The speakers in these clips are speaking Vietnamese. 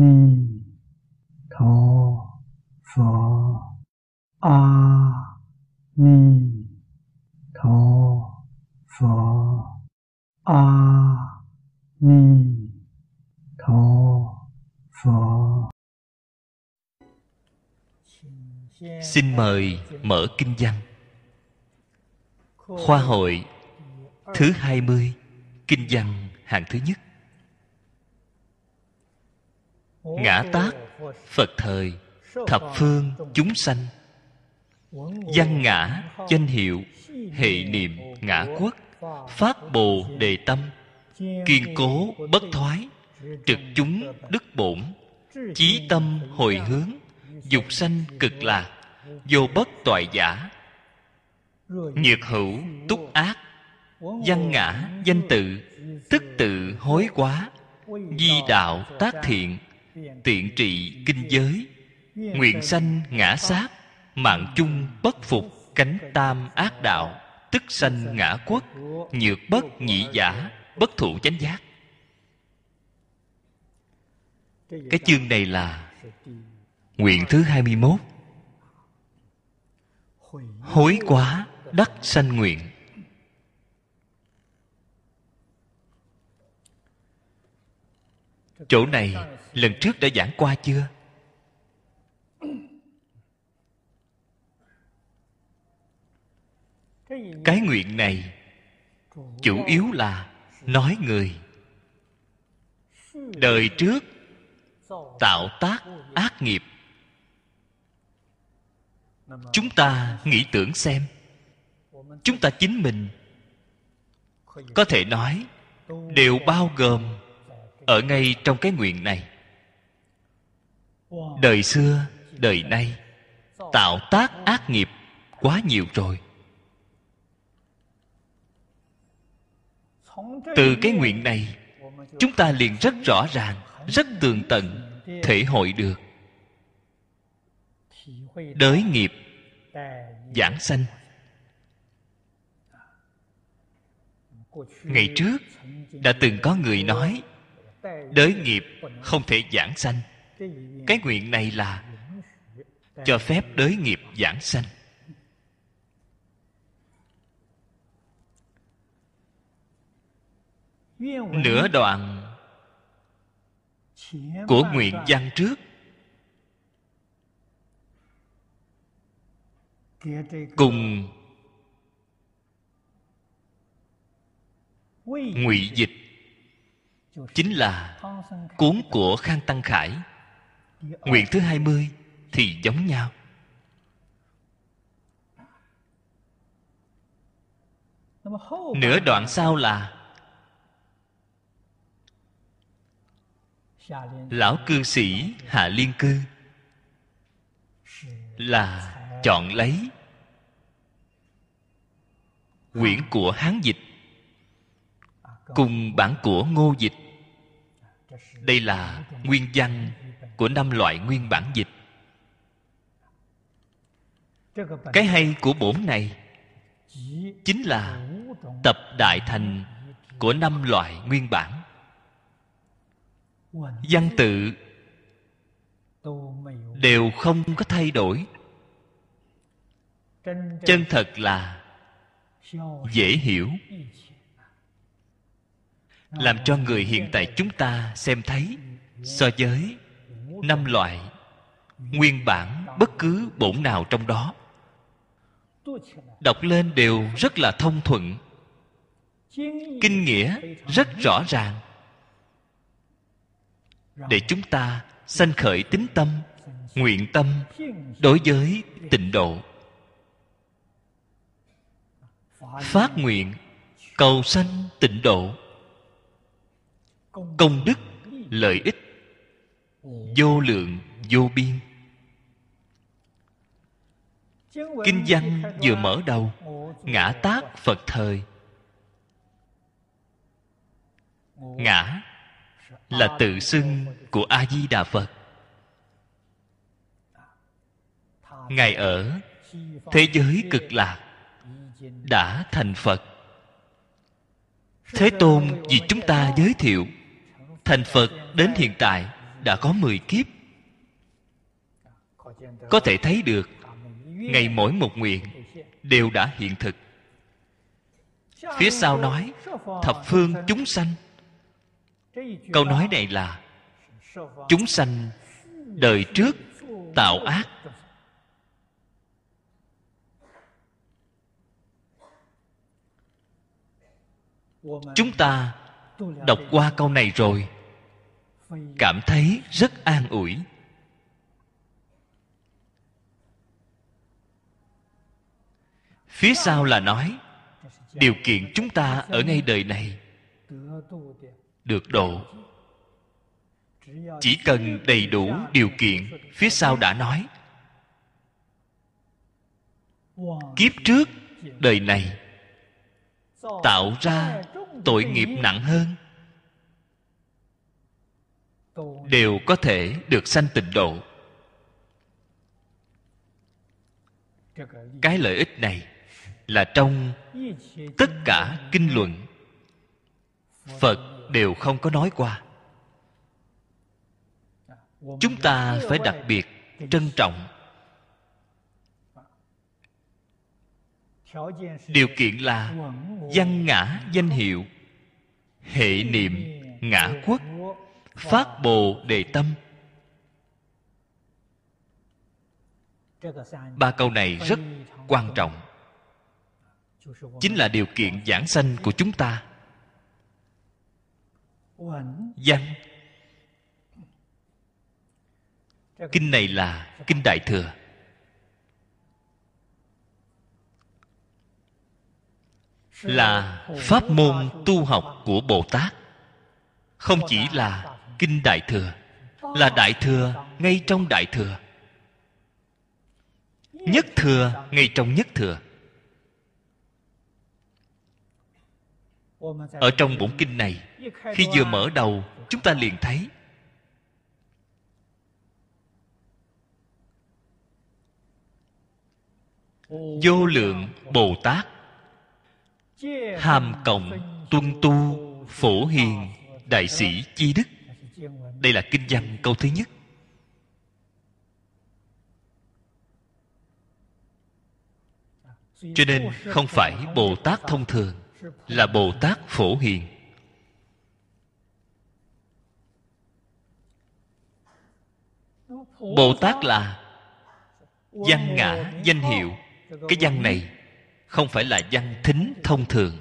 ni tho phở a ni tho phở a ni tho phở xin mời mở kinh văn. Khoa hội thứ 20 kinh văn hạng thứ nhất ngã tác phật thời, thập phương, chúng sanh. Văn ngã, danh hiệu, hệ niệm ngã quốc phát bồ đề tâm. Kiên cố, bất thoái, trực chúng, đức bổn. Chí tâm, hồi hướng, dục sanh cực lạc, vô bất toại giả. Nhược hữu, túc ác. Văn ngã, danh tự tức tự hối quá. Di đạo tác thiện tiện trị kinh giới, nguyện sanh ngã sát, mạng chung bất phục, cánh tam ác đạo, tức sanh ngã quốc nhược bất nhị giả, bất thụ chánh giác. Cái chương này là nguyện thứ 21 Hối quá, đắc sanh nguyện. Chỗ này lần trước đã giảng qua chưa? Cái nguyện này Chủ yếu là nói người. Đời trước Tạo tác ác nghiệp. Chúng ta nghĩ tưởng xem. Chúng ta chính mình Có thể nói Đều bao gồm ở ngay trong cái nguyện này. Đời xưa, đời nay, tạo tác ác nghiệp quá nhiều rồi. Từ cái nguyện này, chúng ta liền rất rõ ràng, rất tường tận, thể hội được. Đới nghiệp, giảng sanh. Ngày trước, đã từng có người nói đới nghiệp không thể giảng sanh. Cái nguyện này là cho phép đới nghiệp giảng sanh. Nửa đoạn của nguyện văn trước. Cùng ngụy dịch chính là cuốn của khang tăng khải. Nguyện thứ hai mươi thì giống nhau. Nửa đoạn sau là lão cư sĩ hạ liên cư là chọn lấy quyển của hán dịch cùng bản của ngô dịch đây là nguyên văn của năm loại nguyên bản dịch. Cái hay của bổn này chính là tập đại thành của năm loại nguyên bản. Văn tự đều không có thay đổi. Chân thật là dễ hiểu làm cho người hiện tại chúng ta xem thấy, so với năm loại nguyên bản bất cứ bổn nào trong đó. Đọc lên đều rất là thông thuận, kinh nghĩa rất rõ ràng. Để chúng ta sanh khởi tính tâm, nguyện tâm đối với tịnh độ. Phát nguyện, cầu sanh tịnh độ công đức, lợi ích, vô lượng, vô biên. Kinh văn vừa mở đầu, ngã tác phật thời. Ngã là tự xưng của a di đà phật. Ngài ở thế giới cực lạc đã thành phật. Thế tôn vì chúng ta giới thiệu thành phật đến hiện tại đã có mười kiếp. Có thể thấy được, ngày mỗi một nguyện đều đã hiện thực. Phía sau nói, thập phương chúng sanh. Câu nói này là, chúng sanh đời trước tạo ác. Chúng ta đọc qua câu này rồi cảm thấy rất an ủi. Phía sau là nói, điều kiện chúng ta ở ngay đời này được độ. Chỉ cần đầy đủ điều kiện. Phía sau đã nói, kiếp trước, đời này tạo ra tội nghiệp nặng hơn đều có thể được sanh tịnh độ. Cái lợi ích này là trong tất cả kinh luận, phật đều không có nói qua. Chúng ta phải đặc biệt trân trọng điều kiện là văn ngã danh hiệu, hệ niệm ngã quốc phát bồ đề tâm. Ba câu này rất quan trọng. Chính là điều kiện giảng sanh của chúng ta. Văn. Kinh này là kinh đại thừa. Là pháp môn tu học của bồ tát. Không chỉ là kinh đại thừa, là đại thừa ngay trong đại thừa. Nhất thừa ngay trong nhất thừa. Ở trong bổn kinh này, khi vừa mở đầu, chúng ta liền thấy. Vô lượng bồ tát, hàm cộng tuân tu phổ hiền đại sĩ chi đức đây là kinh văn câu thứ nhất. Cho nên không phải bồ tát thông thường, là bồ tát phổ hiền. Bồ tát là văn ngã, danh hiệu. Cái văn này không phải là văn thính thông thường,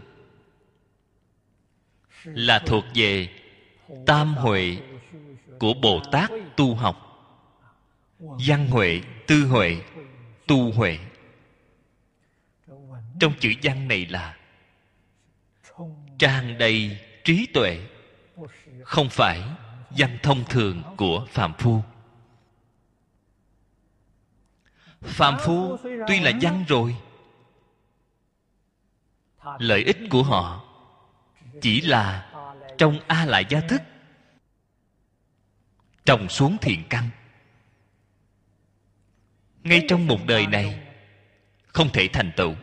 là thuộc về tam huệ của bồ tát tu học. Văn huệ, tư huệ, tu huệ. Trong chữ văn này là tràn đầy trí tuệ, không phải văn thông thường của phạm phu. Phạm phu tuy là văn rồi, lợi ích của họ chỉ là trong a lại gia thức trồng xuống thiện căn. Ngay trong một đời này, không thể thành tựu.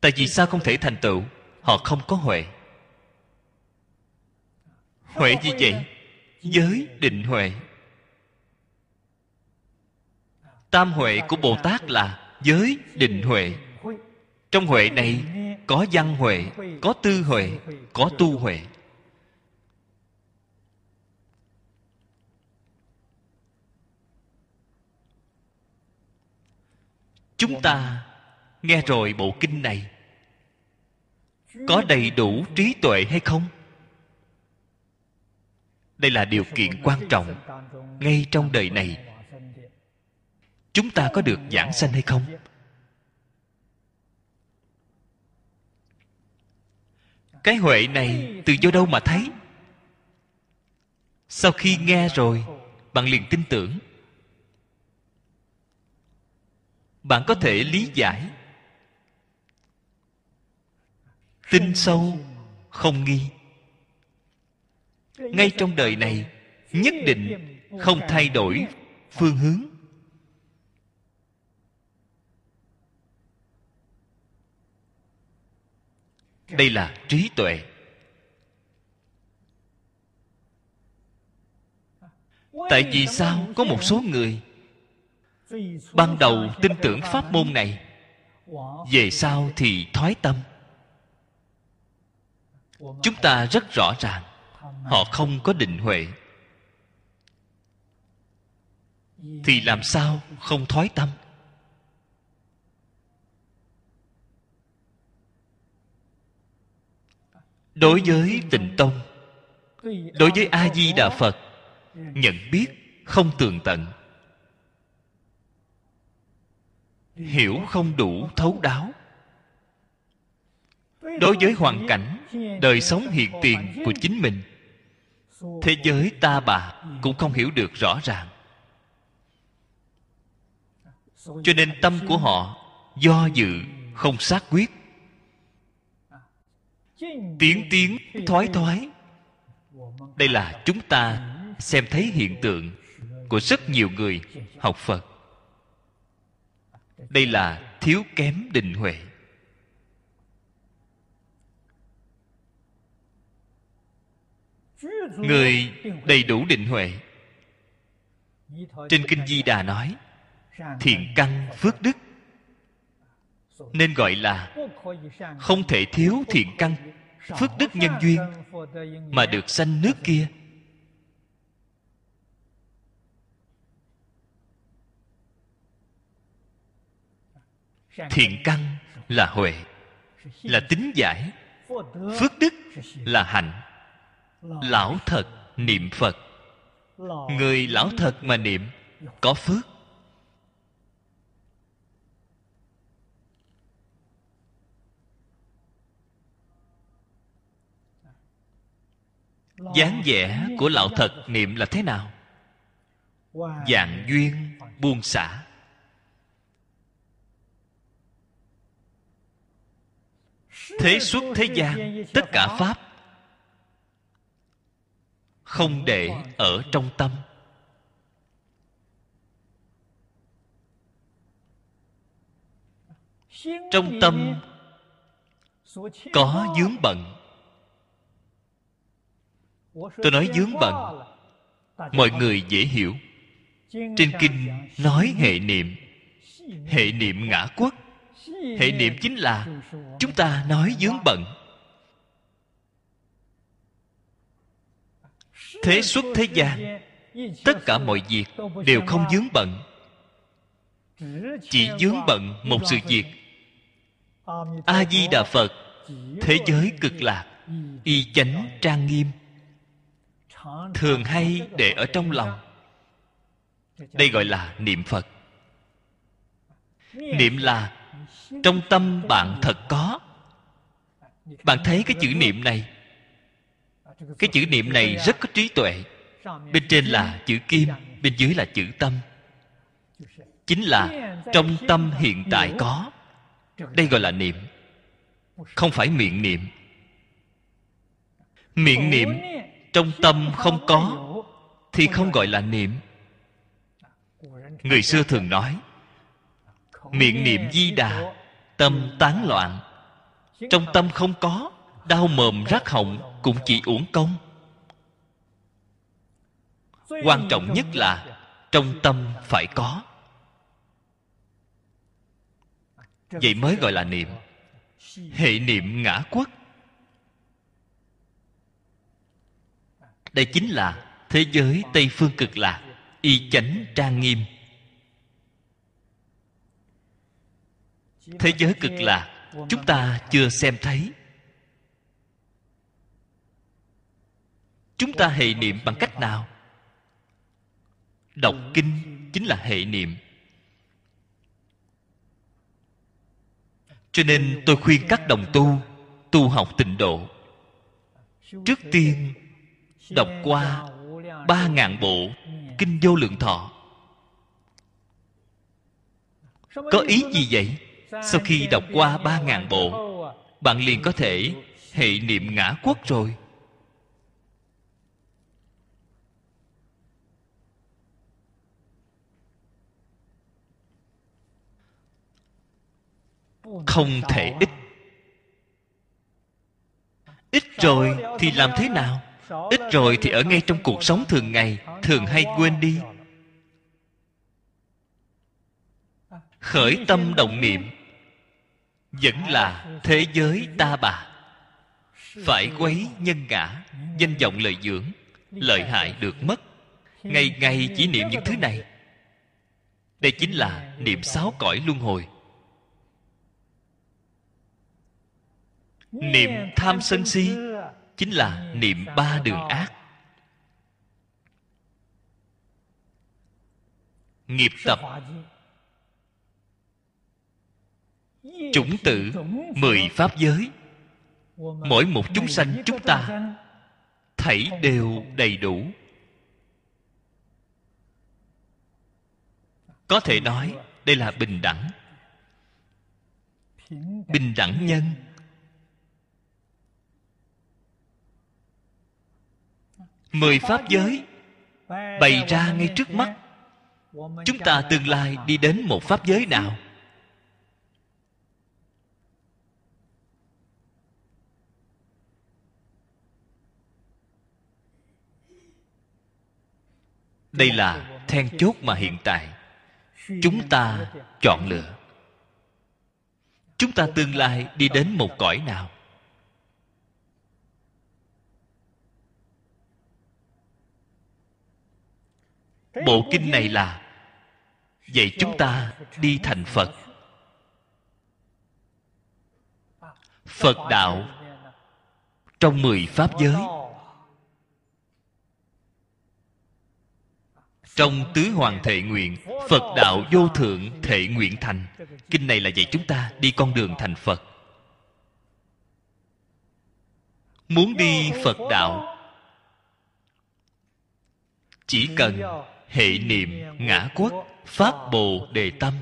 Tại vì sao không thể thành tựu? Họ không có huệ. Huệ gì vậy? Giới định huệ. Tam huệ của bồ tát là giới định huệ. Trong huệ này có văn huệ, có tư huệ, có tu huệ. Chúng ta nghe rồi bộ kinh này. Có đầy đủ trí tuệ hay không? Đây là điều kiện quan trọng ngay trong đời này. Chúng ta có được giảng sanh hay không? Cái huệ này từ do đâu mà thấy? Sau khi nghe rồi, bạn liền tin tưởng. Bạn có thể lý giải. Tin sâu, không nghi. Ngay trong đời này, nhất định không thay đổi phương hướng. Đây là trí tuệ. Tại vì sao có một số người ban đầu tin tưởng pháp môn này. Về sau thì thoái tâm. Chúng ta rất rõ ràng, họ không có định huệ. Thì làm sao không thoái tâm? Đối với tịnh tông, đối với a di đà phật, nhận biết không tường tận. Hiểu không đủ thấu đáo. Đối với hoàn cảnh, đời sống hiện tiền của chính mình, thế giới ta bà cũng không hiểu được rõ ràng. Cho nên tâm của họ do dự, không xác quyết. Tiến tiến, thoái thoái. Đây là chúng ta xem thấy hiện tượng của rất nhiều người học phật đây là thiếu kém định huệ. Người đầy đủ định huệ. Trên kinh di đà nói, thiện căn phước đức. Nên gọi là không thể thiếu thiện căn, phước đức nhân duyên mà được sanh nước kia. Thiện căn là huệ, là tính giải. Phước đức là hạnh. Lão thật niệm phật. Người lão thật mà niệm, có phước. Dáng vẻ của lão thật niệm là thế nào? Dạng duyên buông xả. Thế xuất thế gian, tất cả pháp không để ở trong tâm. Trong tâm có dướng bận. Tôi nói dướng bận, mọi người dễ hiểu. Trên kinh nói hệ niệm hệ niệm ngã quốc hệ niệm chính là chúng ta nói dướng bận. Thế xuất thế gian, tất cả mọi việc đều không dướng bận. Chỉ dướng bận một sự việc. A di đà phật, thế giới cực lạc, y chánh trang nghiêm. Thường hay để ở trong lòng. Đây gọi là niệm phật. Niệm là trong tâm bạn thật có. Bạn thấy cái chữ niệm này. Cái chữ niệm này rất có trí tuệ. Bên trên là chữ kim, bên dưới là chữ tâm. Chính là trong tâm hiện tại có. Đây gọi là niệm. Không phải miệng niệm. Miệng niệm trong tâm không có thì không gọi là niệm. Người xưa thường nói, miệng niệm di đà tâm tán loạn. Trong tâm không có, đau mồm rát họng cũng chỉ uổng công. Quan trọng nhất là trong tâm phải có. Vậy mới gọi là niệm. Hệ niệm ngã quốc đây chính là thế giới tây phương cực lạc, y chánh trang nghiêm. Thế giới cực lạc chúng ta chưa xem thấy. Chúng ta hệ niệm bằng cách nào? Đọc kinh chính là hệ niệm. Cho nên tôi khuyên các đồng tu tu học tịnh độ. Trước tiên, đọc qua ba ngàn bộ kinh vô lượng thọ. Có ý gì vậy? Sau khi đọc qua ba ngàn bộ, bạn liền có thể hệ niệm ngã quốc rồi. Không thể ít. Ít rồi thì làm thế nào? Ít rồi thì ở ngay trong cuộc sống thường ngày, thường hay quên đi. Khởi tâm động niệm vẫn là thế giới ta bà. Phải quấy nhân ngã, danh vọng lợi dưỡng, lợi hại được mất. Ngày ngày chỉ niệm những thứ này. Đây chính là niệm sáu cõi luân hồi. Niệm tham sân si chính là niệm ba đường ác. Nghiệp tập chủng tử, mười pháp giới. Mỗi một chúng sanh chúng ta thảy đều đầy đủ. Có thể nói đây là bình đẳng. Bình đẳng nhân. Mười pháp giới bày ra ngay trước mắt. Chúng ta tương lai đi đến một pháp giới nào? Đây là then chốt mà hiện tại. Chúng ta chọn lựa. Chúng ta tương lai đi đến một cõi nào? Bộ kinh này là dạy chúng ta đi thành phật. Phật đạo trong mười pháp giới. Trong tứ hoàng thệ nguyện, phật đạo vô thượng thệ nguyện thành. Kinh này là dạy chúng ta đi con đường thành phật. Muốn đi phật đạo, chỉ cần hệ niệm ngã quốc pháp bồ đề tâm.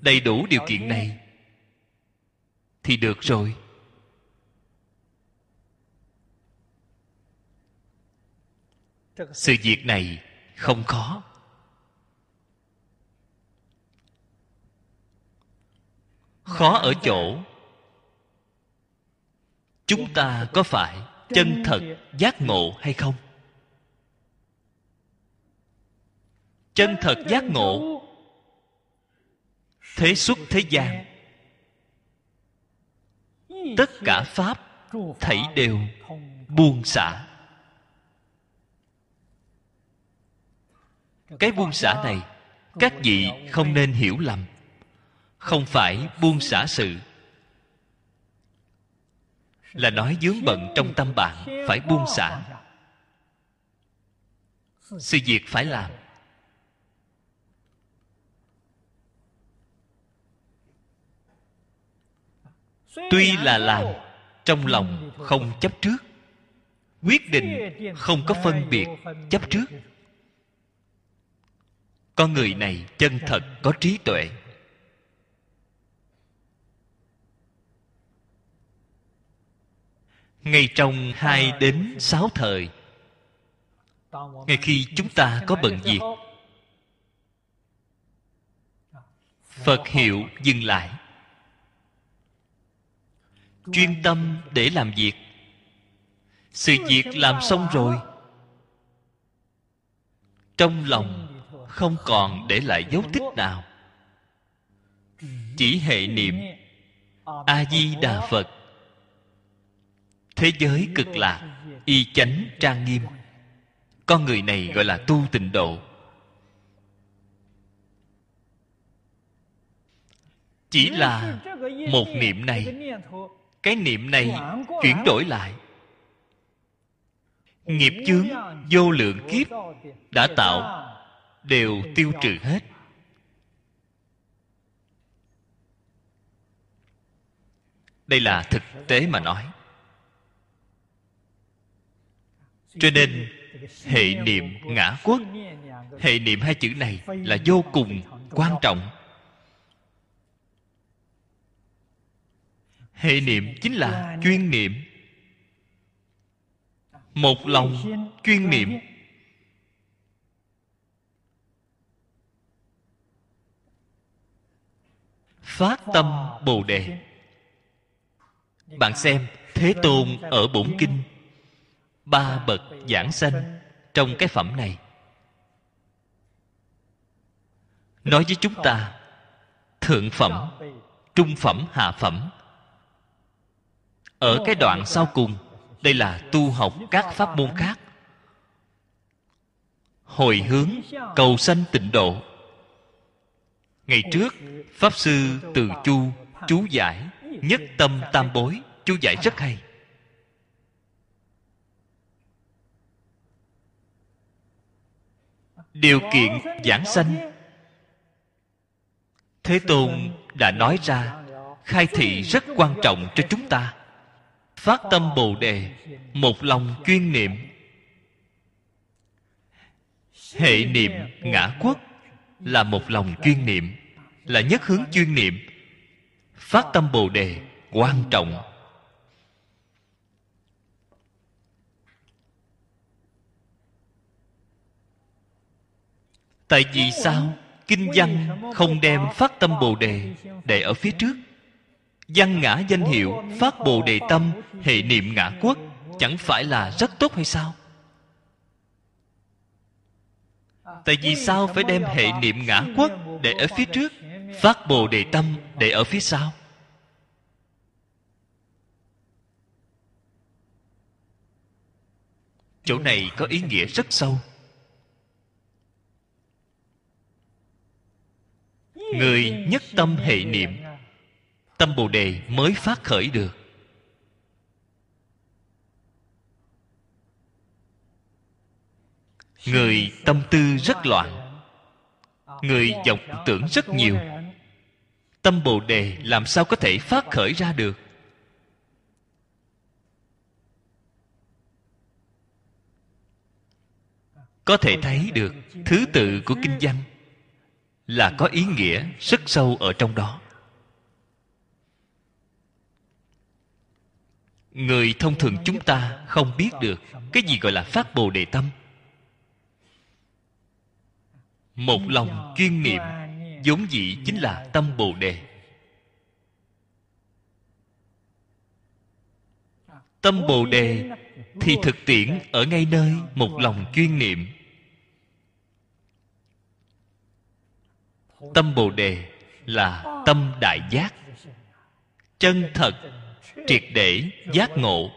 Đầy đủ điều kiện này thì được rồi. Sự việc này không khó. Khó ở chỗ, chúng ta có phải chân thật giác ngộ hay không? Chân thật giác ngộ, thế xuất thế gian, tất cả pháp thảy đều buông xả. Cái buông xả này, các vị không nên hiểu lầm. Không phải buông xả sự. Là nói dướng bận trong tâm bạn phải buông xả. Sự việc phải làm. Tuy là làm, trong lòng không chấp trước. Quyết định không có phân biệt chấp trước con người này chân thật, có trí tuệ. Ngay trong hai đến sáu thời, ngay khi chúng ta có bận việc, phật hiệu dừng lại. Chuyên tâm để làm việc. Sự việc làm xong rồi, trong lòng không còn để lại dấu tích nào. Chỉ hệ niệm a di đà phật. Thế giới cực lạc y chánh trang nghiêm. Con người này gọi là tu tịnh độ. Chỉ là một niệm này. Cái niệm này chuyển đổi lại. Nghiệp chướng vô lượng kiếp đã tạo đều tiêu trừ hết. đây là thực tế mà nói. Cho nên hệ niệm ngã quốc hệ niệm hai chữ này là vô cùng quan trọng. Hệ niệm chính là chuyên niệm. một lòng chuyên niệm phát tâm bồ đề. Bạn xem thế tôn ở bổn kinh, ba bậc giảng sanh trong cái phẩm này. Nói với chúng ta, thượng phẩm, trung phẩm, hạ phẩm. Ở cái đoạn sau cùng, đây là tu học các pháp môn khác. Hồi hướng cầu sanh tịnh độ ngày trước pháp sư từ chu chú giải nhất tâm tam bối. Chú giải rất hay. Điều kiện giảng sanh. thế tôn đã nói ra khai thị rất quan trọng cho chúng ta. Phát tâm bồ đề một lòng chuyên niệm. Hệ niệm ngã quốc là một lòng chuyên niệm, là nhất hướng chuyên niệm, phát tâm bồ đề quan trọng. Tại vì sao kinh văn không đem phát tâm bồ đề để ở phía trước? Văn ngã danh hiệu phát bồ đề tâm hệ niệm ngã quốc chẳng phải là rất tốt hay sao? Tại vì sao phải đem hệ niệm ngã quốc để ở phía trước phát bồ đề tâm để ở phía sau? Chỗ này có ý nghĩa rất sâu. Người nhất tâm hệ niệm tâm bồ đề mới phát khởi được người tâm tư rất loạn. Người vọng tưởng rất nhiều. Tâm bồ đề làm sao có thể phát khởi ra được? Có thể thấy được thứ tự của kinh văn là có ý nghĩa rất sâu ở trong đó. Người thông thường chúng ta không biết được cái gì gọi là phát bồ đề tâm một lòng chuyên niệm, vốn dĩ chính là tâm bồ đề. Tâm bồ đề thì thực tiễn ở ngay nơi một lòng chuyên niệm. Tâm bồ đề là tâm đại giác, chân thật, triệt để, giác ngộ.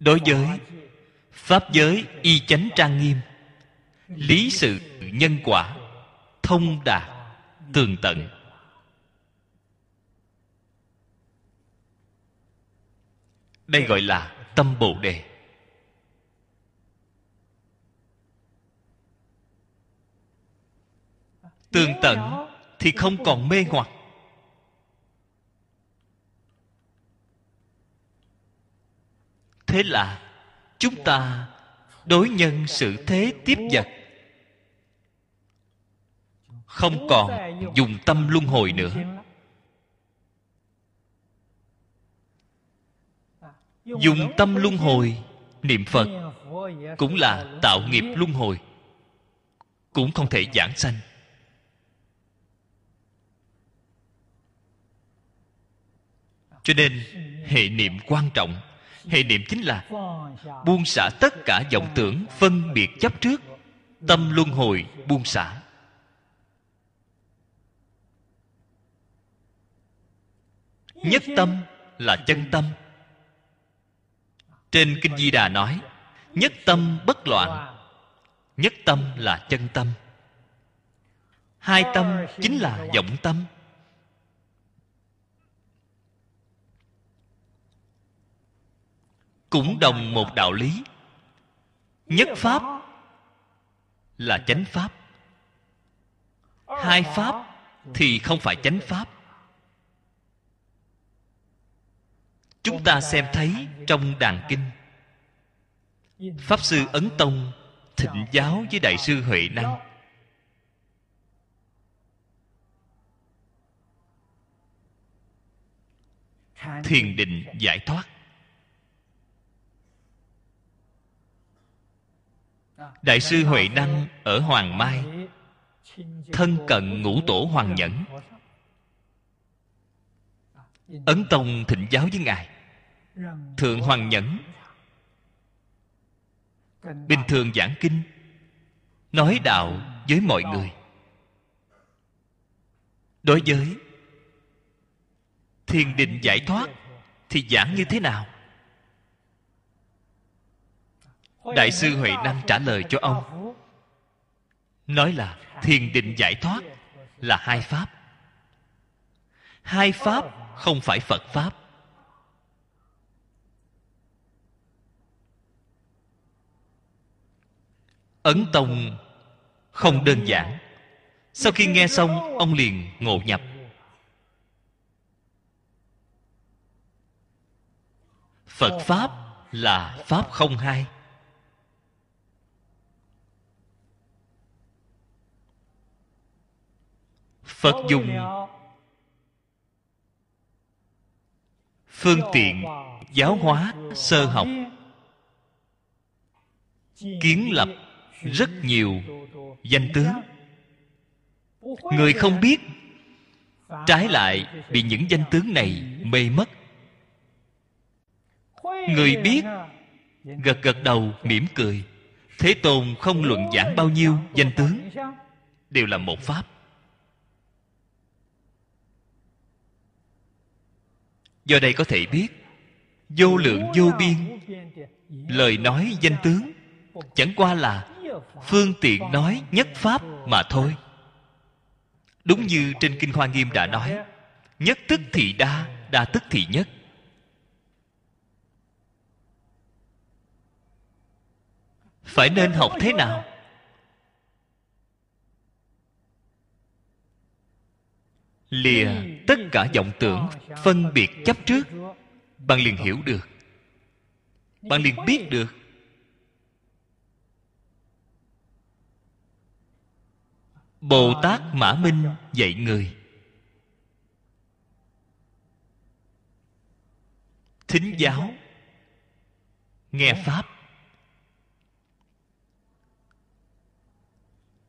Đối với pháp giới y chánh trang nghiêm, lý sự nhân quả, thông đạt, tường tận. Đây gọi là tâm bồ đề. Tường tận thì không còn mê hoặc. Thế là chúng ta đối nhân sự thế tiếp vật. Không còn dùng tâm luân hồi nữa. Dùng tâm luân hồi, niệm phật cũng là tạo nghiệp luân hồi, cũng không thể giảng sanh. Cho nên hệ niệm quan trọng hệ niệm chính là buông xả tất cả vọng tưởng, phân biệt chấp trước. Tâm luân hồi, buông xả. Nhất tâm là chân tâm. Trên kinh di đà nói, nhất tâm bất loạn, nhất tâm là chân tâm. Hai tâm chính là vọng tâm. Cũng đồng một đạo lý. Nhất pháp là chánh pháp. Hai pháp thì không phải chánh pháp. Chúng ta xem thấy trong đàn kinh, pháp sư ấn tông thịnh giáo với đại sư huệ năng. Thiền định giải thoát. Đại sư huệ năng ở hoàng mai, thân cận ngũ tổ hoàng nhẫn. Ấn tông thịnh giáo với ngài. Thượng hoàng nhẫn. Bình thường giảng kinh, nói đạo với mọi người. Đối với thiền định giải thoát thì giảng như thế nào? Đại sư huệ năng trả lời cho ông. Nói là thiền định giải thoát là hai pháp. Hai pháp không phải phật pháp. Ấn tông không đơn giản. Sau khi nghe xong, ông liền ngộ nhập. Phật pháp là pháp không hai. Phật dùng phương tiện giáo hóa, sơ học, kiến lập rất nhiều danh tướng. Người không biết, trái lại bị những danh tướng này mê mất. Người biết, gật gật đầu, mỉm cười. Thế tôn không luận giảng bao nhiêu danh tướng, đều là một pháp. Do đây có thể biết, vô lượng vô biên, lời nói danh tướng, chẳng qua là phương tiện nói nhất pháp mà thôi. Đúng như trên kinh hoa nghiêm đã nói, nhất tức thì đa đa tức thì nhất. Phải nên học thế nào? Lìa tất cả vọng tưởng phân biệt chấp trước. Bạn liền hiểu được. Bạn liền biết được. Bồ tát mã minh dạy người. Thính giáo. Nghe pháp.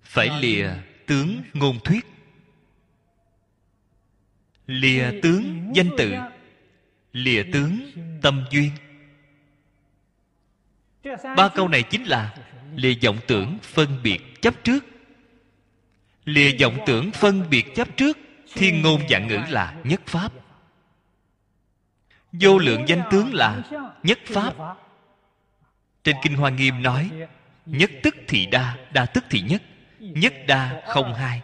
Phải lìa tướng ngôn thuyết lìa tướng danh tự lìa tướng tâm duyên. Ba câu này chính là lìa vọng tưởng phân biệt chấp trước. Lìa vọng tưởng phân biệt chấp trước thiên ngôn dạng ngữ là nhất pháp. Vô lượng danh tướng là nhất pháp. trên kinh hoa nghiêm nói nhất tức thì đa đa tức thì nhất. Nhất đa không hai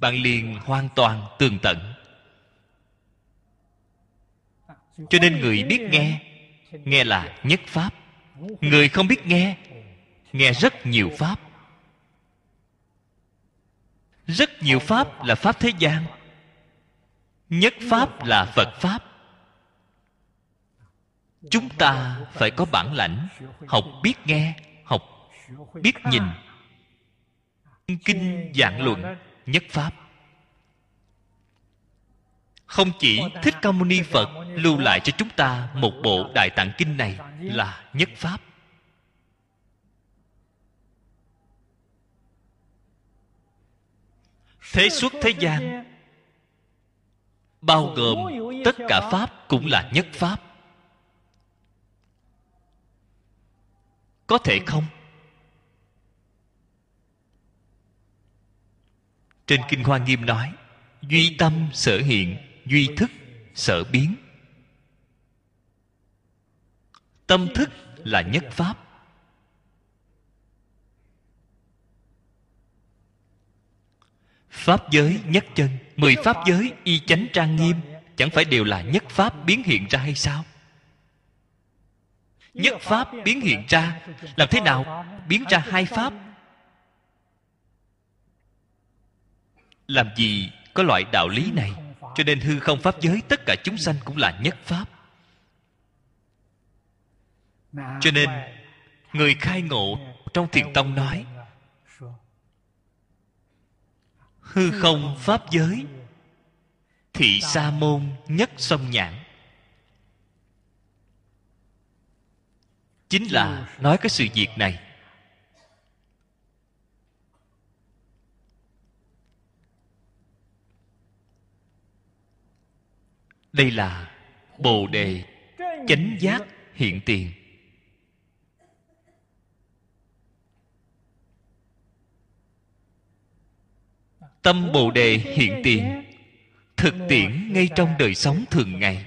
bạn liền hoàn toàn tường tận. Cho nên người biết nghe nghe là nhất pháp. Người không biết nghe nghe rất nhiều pháp. Rất nhiều pháp là pháp thế gian. Nhất pháp là phật pháp. Chúng ta phải có bản lãnh, học biết nghe, học biết nhìn. Kinh giảng luận nhất pháp. Không chỉ thích ca mâu ni phật lưu lại cho chúng ta một bộ đại tạng kinh này là nhất pháp. Thế xuất thế gian bao gồm tất cả pháp cũng là nhất pháp. Có thể không? Trên kinh hoa nghiêm nói, duy tâm sở hiện, duy thức sở biến. Tâm thức là nhất pháp. Pháp giới nhất chân, mười pháp giới y chánh trang nghiêm, chẳng phải đều là nhất pháp biến hiện ra hay sao? Nhất pháp biến hiện ra, làm thế nào biến ra hai pháp? Làm gì có loại đạo lý này? Cho nên hư không pháp giới tất cả chúng sanh cũng là nhất pháp. Cho nên, người khai ngộ trong thiền tông nói, hư không pháp giới, thị sa môn nhất sông nhãn. Chính là nói cái sự việc này. Đây là bồ đề chánh giác hiện tiền. Tâm bồ đề hiện tiền thực tiễn ngay trong đời sống thường ngày.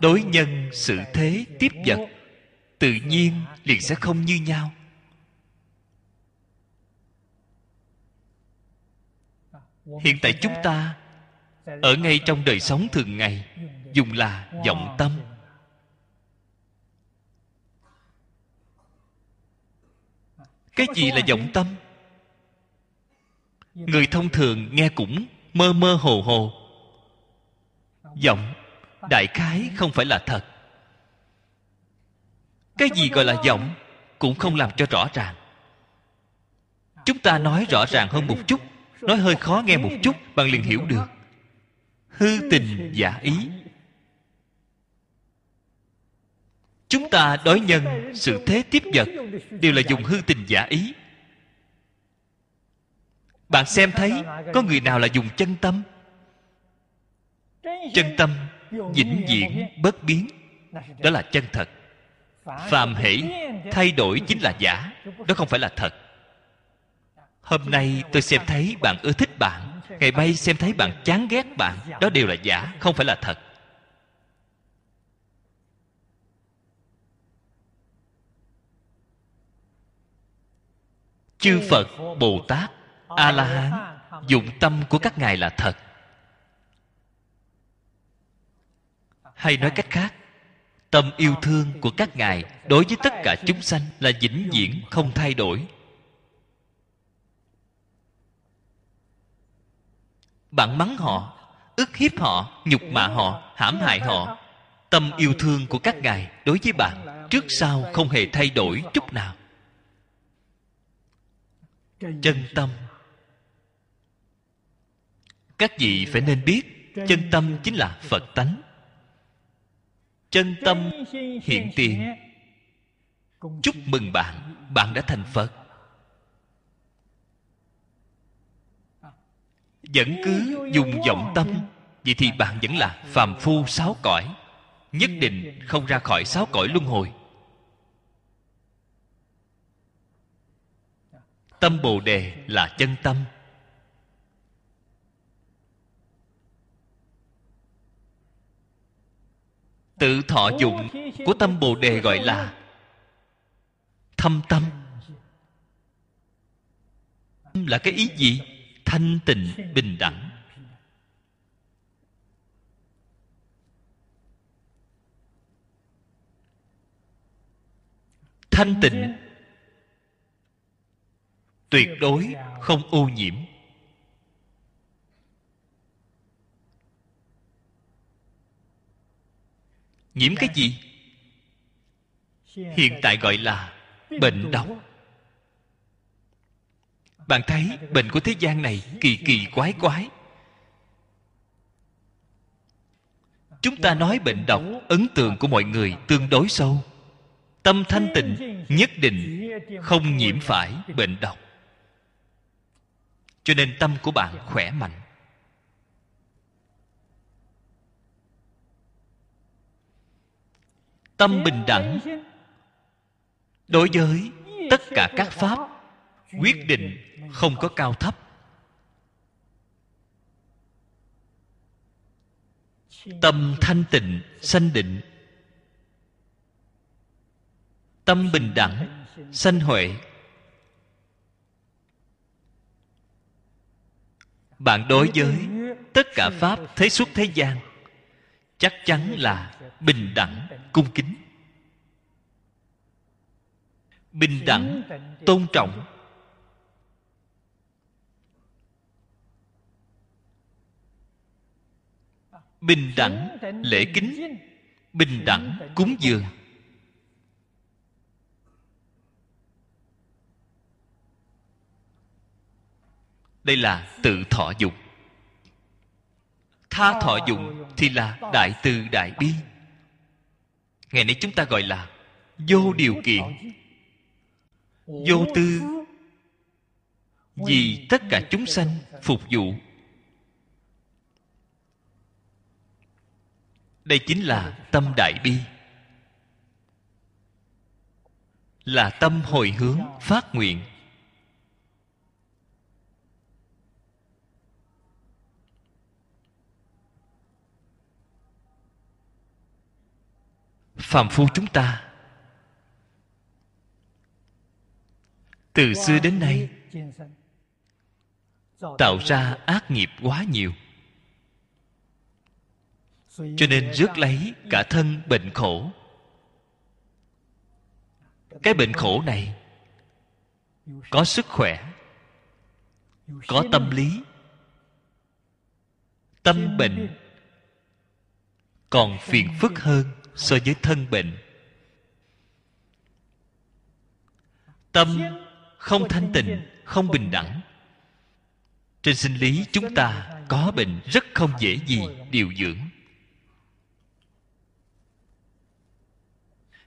Đối nhân sự thế tiếp vật, tự nhiên liền sẽ không như nhau. Hiện tại chúng ta ở ngay trong đời sống thường ngày, dùng là vọng tâm. Cái gì là vọng tâm? Người thông thường nghe cũng mơ mơ hồ hồ. Vọng, đại khái không phải là thật. Cái gì gọi là vọng cũng không làm cho rõ ràng. Chúng ta nói rõ ràng hơn một chút, nói hơi khó nghe một chút bạn liền hiểu được hư tình giả ý. Chúng ta đối nhân sự thế tiếp vật đều là dùng hư tình giả ý. Bạn xem thấy có người nào là dùng chân tâm? Chân tâm vĩnh viễn bất biến đó là chân thật. Phàm hỷ thay đổi chính là giả đó không phải là thật. Hôm nay tôi xem thấy bạn ưa thích bạn ngày mai xem thấy bạn chán ghét bạn đó đều là giả không phải là thật. Chư phật bồ tát a la hán dụng tâm của các ngài là thật. Hay nói cách khác tâm yêu thương của các ngài đối với tất cả chúng sanh là vĩnh viễn không thay đổi bạn mắng họ, ức hiếp họ, nhục mạ họ, hãm hại họ. Tâm yêu thương của các ngài đối với bạn trước sau không hề thay đổi chút nào. Chân tâm. Các vị phải nên biết, chân tâm chính là phật tánh. Chân tâm hiện tiền. Chúc mừng bạn bạn đã thành phật. Vẫn cứ dùng vọng tâm. Vậy thì bạn vẫn là phàm phu sáu cõi, nhất định không ra khỏi sáu cõi luân hồi. Tâm bồ đề là chân tâm. Tự thọ dụng của tâm bồ đề gọi là thâm tâm. Là cái ý gì? Thanh tịnh, bình đẳng. Thanh tịnh, tuyệt đối không ô nhiễm. Nhiễm cái gì? Hiện tại gọi là bệnh độc bạn thấy bệnh của thế gian này kỳ kỳ quái quái. Chúng ta nói bệnh độc, ấn tượng của mọi người tương đối sâu. Tâm thanh tịnh, nhất định, không nhiễm phải bệnh độc. Cho nên tâm của bạn khỏe mạnh. Tâm bình đẳng. Đối với tất cả các pháp quyết định không có cao thấp. Tâm thanh tịnh, sanh định. Tâm bình đẳng, sanh huệ. Bạn đối với tất cả pháp, thế xuất, thế gian, chắc chắn là bình đẳng, cung kính. Bình đẳng, tôn trọng bình đẳng lễ kính, bình đẳng cúng dường. Đây là tự thọ dụng. Tha thọ dụng thì là đại từ đại bi. Ngày nay chúng ta gọi là vô điều kiện. Vô tư. Vì tất cả chúng sanh phục vụ đây chính là tâm đại bi. Là tâm hồi hướng phát nguyện. Phàm phu chúng ta, từ xưa đến nay, tạo ra ác nghiệp quá nhiều cho nên rước lấy cả thân bệnh khổ. Cái bệnh khổ này có sức khỏe, có tâm lý. Tâm bệnh còn phiền phức hơn so với thân bệnh. Tâm không thanh tịnh, không bình đẳng. Trên sinh lý chúng ta có bệnh rất không dễ gì điều dưỡng.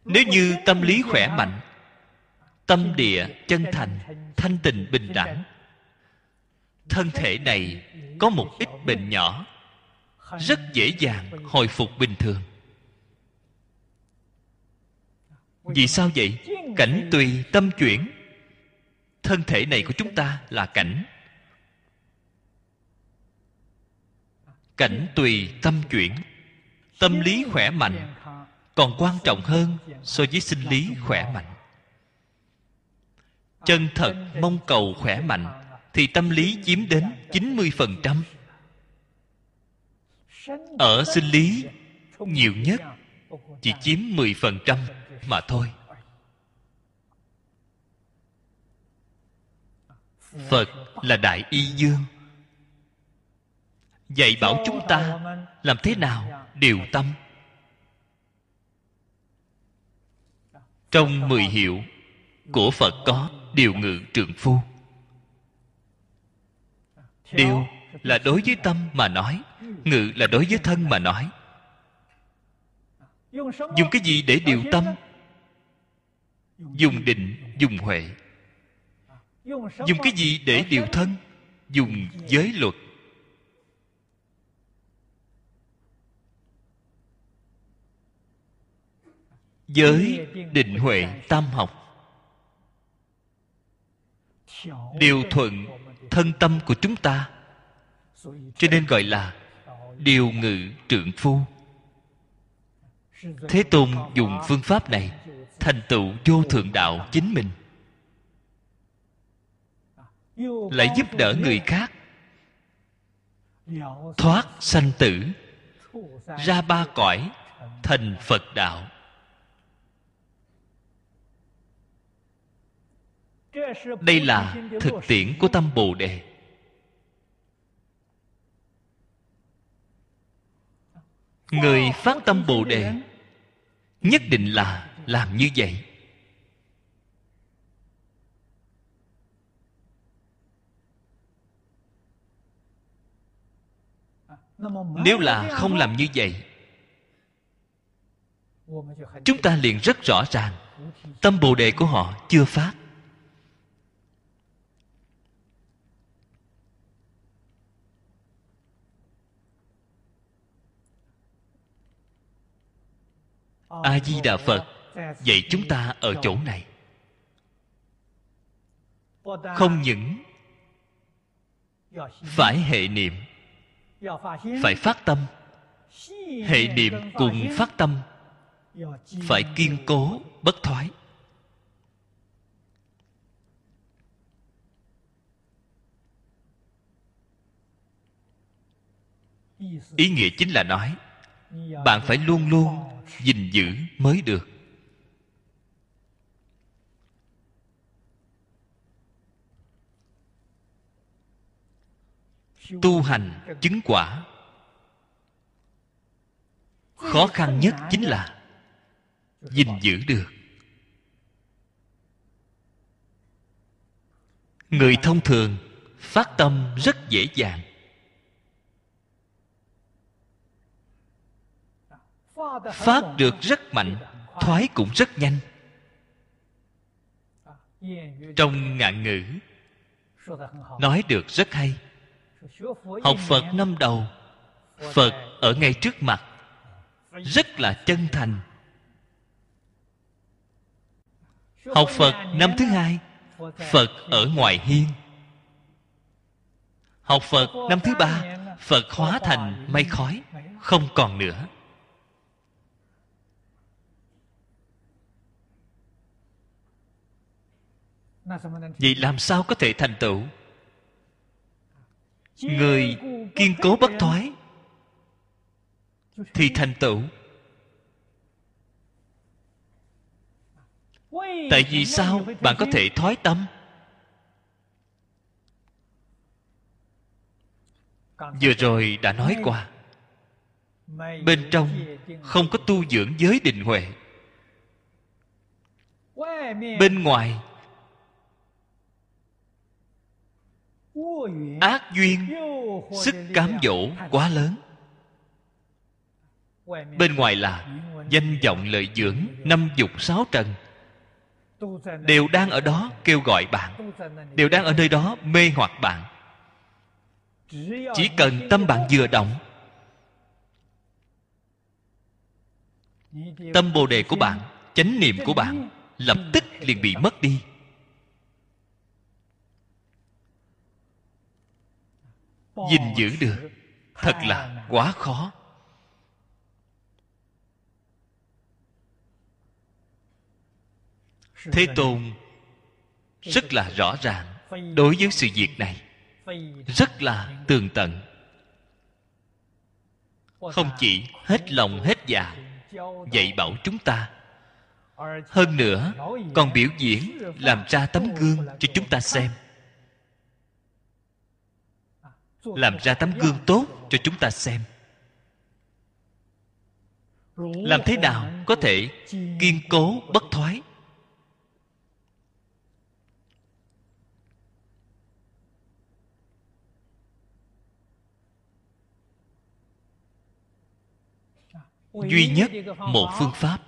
Nếu như tâm lý khỏe mạnh, tâm địa chân thành, thanh tịnh, bình đẳng, thân thể này có một ít bệnh nhỏ, rất dễ dàng hồi phục bình thường. Vì sao vậy? Cảnh tùy tâm chuyển. Thân thể này của chúng ta là cảnh. Cảnh tùy tâm chuyển. Tâm lý khỏe mạnh còn quan trọng hơn, so với sinh lý khỏe mạnh chân thật mong cầu khỏe mạnh thì tâm lý chiếm đến 90%. Ở sinh lý, nhiều nhất chỉ chiếm 10% mà thôi. Phật là Đại Y Dương Dạy bảo chúng ta Làm thế nào điều tâm Trong mười hiệu Của Phật có điều ngự trượng phu. Điều là đối với tâm mà nói Ngự là đối với thân mà nói. Dùng cái gì để điều tâm? Dùng định, dùng huệ. Dùng cái gì để điều thân? Dùng giới luật. Giới định huệ tam học. Điều thuận thân tâm của chúng ta, cho nên gọi là điều ngự trượng phu. Thế tôn dùng phương pháp này thành tựu vô thượng đạo chính mình. Lại giúp đỡ người khác, thoát sanh tử, ra ba cõi thành phật đạo. Đây là thực tiễn của tâm bồ đề. Người phát tâm bồ đề nhất định là làm như vậy. Nếu là không làm như vậy, chúng ta liền rất rõ ràng tâm bồ đề của họ chưa phát. A di đà phật dạy chúng ta ở chỗ này. Không những phải hệ niệm, phải phát tâm. Hệ niệm cùng phát tâm phải kiên cố, bất thoái. Ý nghĩa chính là nói, bạn phải luôn luôn gìn giữ mới được. Tu hành chứng quả. Khó khăn nhất chính là gìn giữ được. Người thông thường phát tâm rất dễ dàng. Phát được rất mạnh, thoái cũng rất nhanh. Trong ngạn ngữ, nói được rất hay. Học phật năm đầu, phật ở ngay trước mặt, rất là chân thành. Học phật năm thứ hai, phật ở ngoài hiên. Học phật năm thứ ba, phật hóa thành mây khói, không còn nữa. Vậy làm sao có thể thành tựu? Người kiên cố bất thoái thì thành tựu. Tại vì sao bạn có thể thoái tâm? Vừa rồi đã nói qua. Bên trong không có tu dưỡng giới định huệ. Bên ngoài ác duyên, sức cám dỗ quá lớn. Bên ngoài là danh vọng lợi dưỡng năm dục sáu trần. Đều đang ở đó kêu gọi bạn. Đều đang ở nơi đó mê hoặc bạn. Chỉ cần tâm bạn vừa động, tâm bồ đề của bạn, chánh niệm của bạn lập tức liền bị mất đi. Gìn giữ được. Thật là quá khó. Thế tôn rất là rõ ràng đối với sự việc này. Rất là tường tận. Không chỉ hết lòng hết dạ dạy bảo chúng ta, hơn nữa còn biểu diễn làm ra tấm gương cho chúng ta xem làm ra tấm gương tốt cho chúng ta xem. Làm thế nào có thể kiên cố, bất thoái? Duy nhất một phương pháp.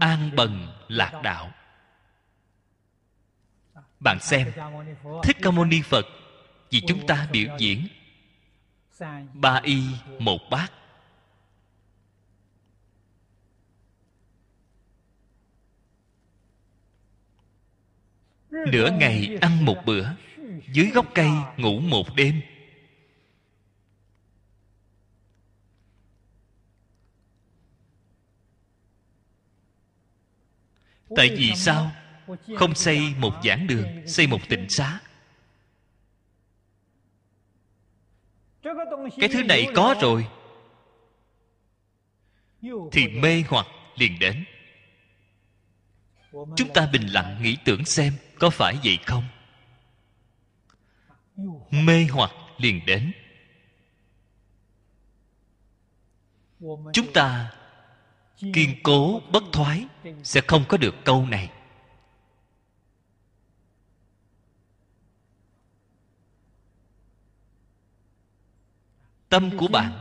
An bần lạc đạo. Bạn xem, thích ca mâu ni phật vì chúng ta biểu diễn. Ba y, một bát. Nửa ngày ăn một bữa, dưới gốc cây ngủ một đêm. Tại vì sao không xây một giảng đường, xây một tịnh xá? Cái thứ này có rồi. Thì mê hoặc liền đến. Chúng ta bình lặng nghĩ tưởng xem có phải vậy không? Mê hoặc liền đến. Chúng ta kiên cố, bất thoái sẽ không có được câu này. Tâm của bạn,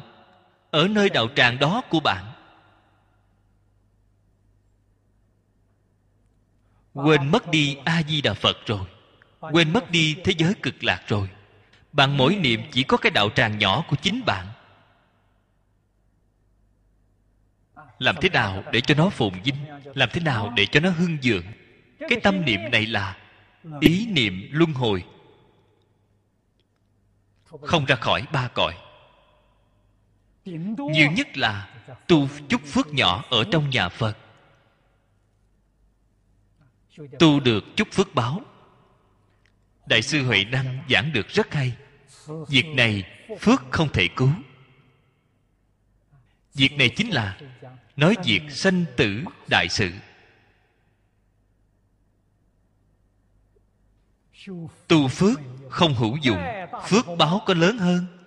ở nơi đạo tràng đó của bạn. Quên mất đi a di đà phật rồi, quên mất đi thế giới cực lạc rồi. Bạn mỗi niệm chỉ có cái đạo tràng nhỏ của chính bạn. Làm thế nào để cho nó phồn vinh, làm thế nào để cho nó hưng dượng cái tâm niệm này là ý niệm luân hồi. Không ra khỏi ba cõi nhiều nhất là tu chút phước nhỏ ở trong nhà phật. Tu được chút phước báo. Đại sư huệ năng giảng được rất hay. Việc này phước không thể cứu. Việc này chính là nói việc sanh tử đại sự. Tu phước không hữu dụng, phước báo có lớn hơn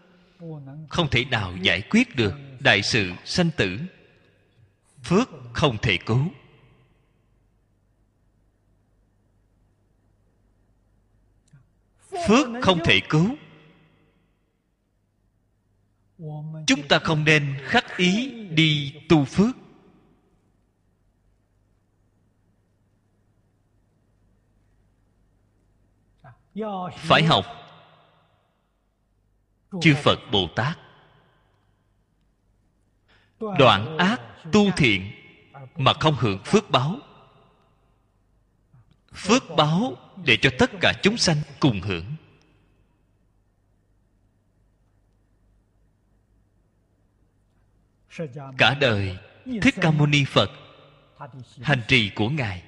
không thể nào giải quyết được đại sự sanh tử. Phước không thể cứu. Phước không thể cứu. Chúng ta không nên khắc ý đi tu phước. Phải học chư phật bồ tát. Đoạn ác tu thiện mà không hưởng phước báo. Phước báo để cho tất cả chúng sanh cùng hưởng. Cả đời thích ca mâu ni phật, hành trì của ngài.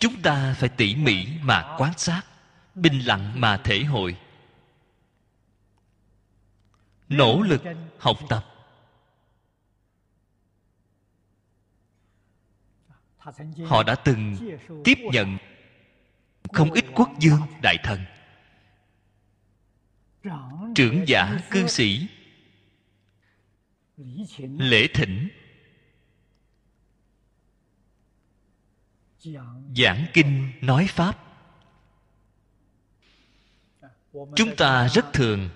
Chúng ta phải tỉ mỉ mà quan sát bình lặng mà thể hội. Nỗ lực học tập. Họ đã từng tiếp nhận không ít quốc dương đại thần. Trưởng giả, cư sĩ, lễ thỉnh, giảng kinh, nói pháp chúng ta rất thường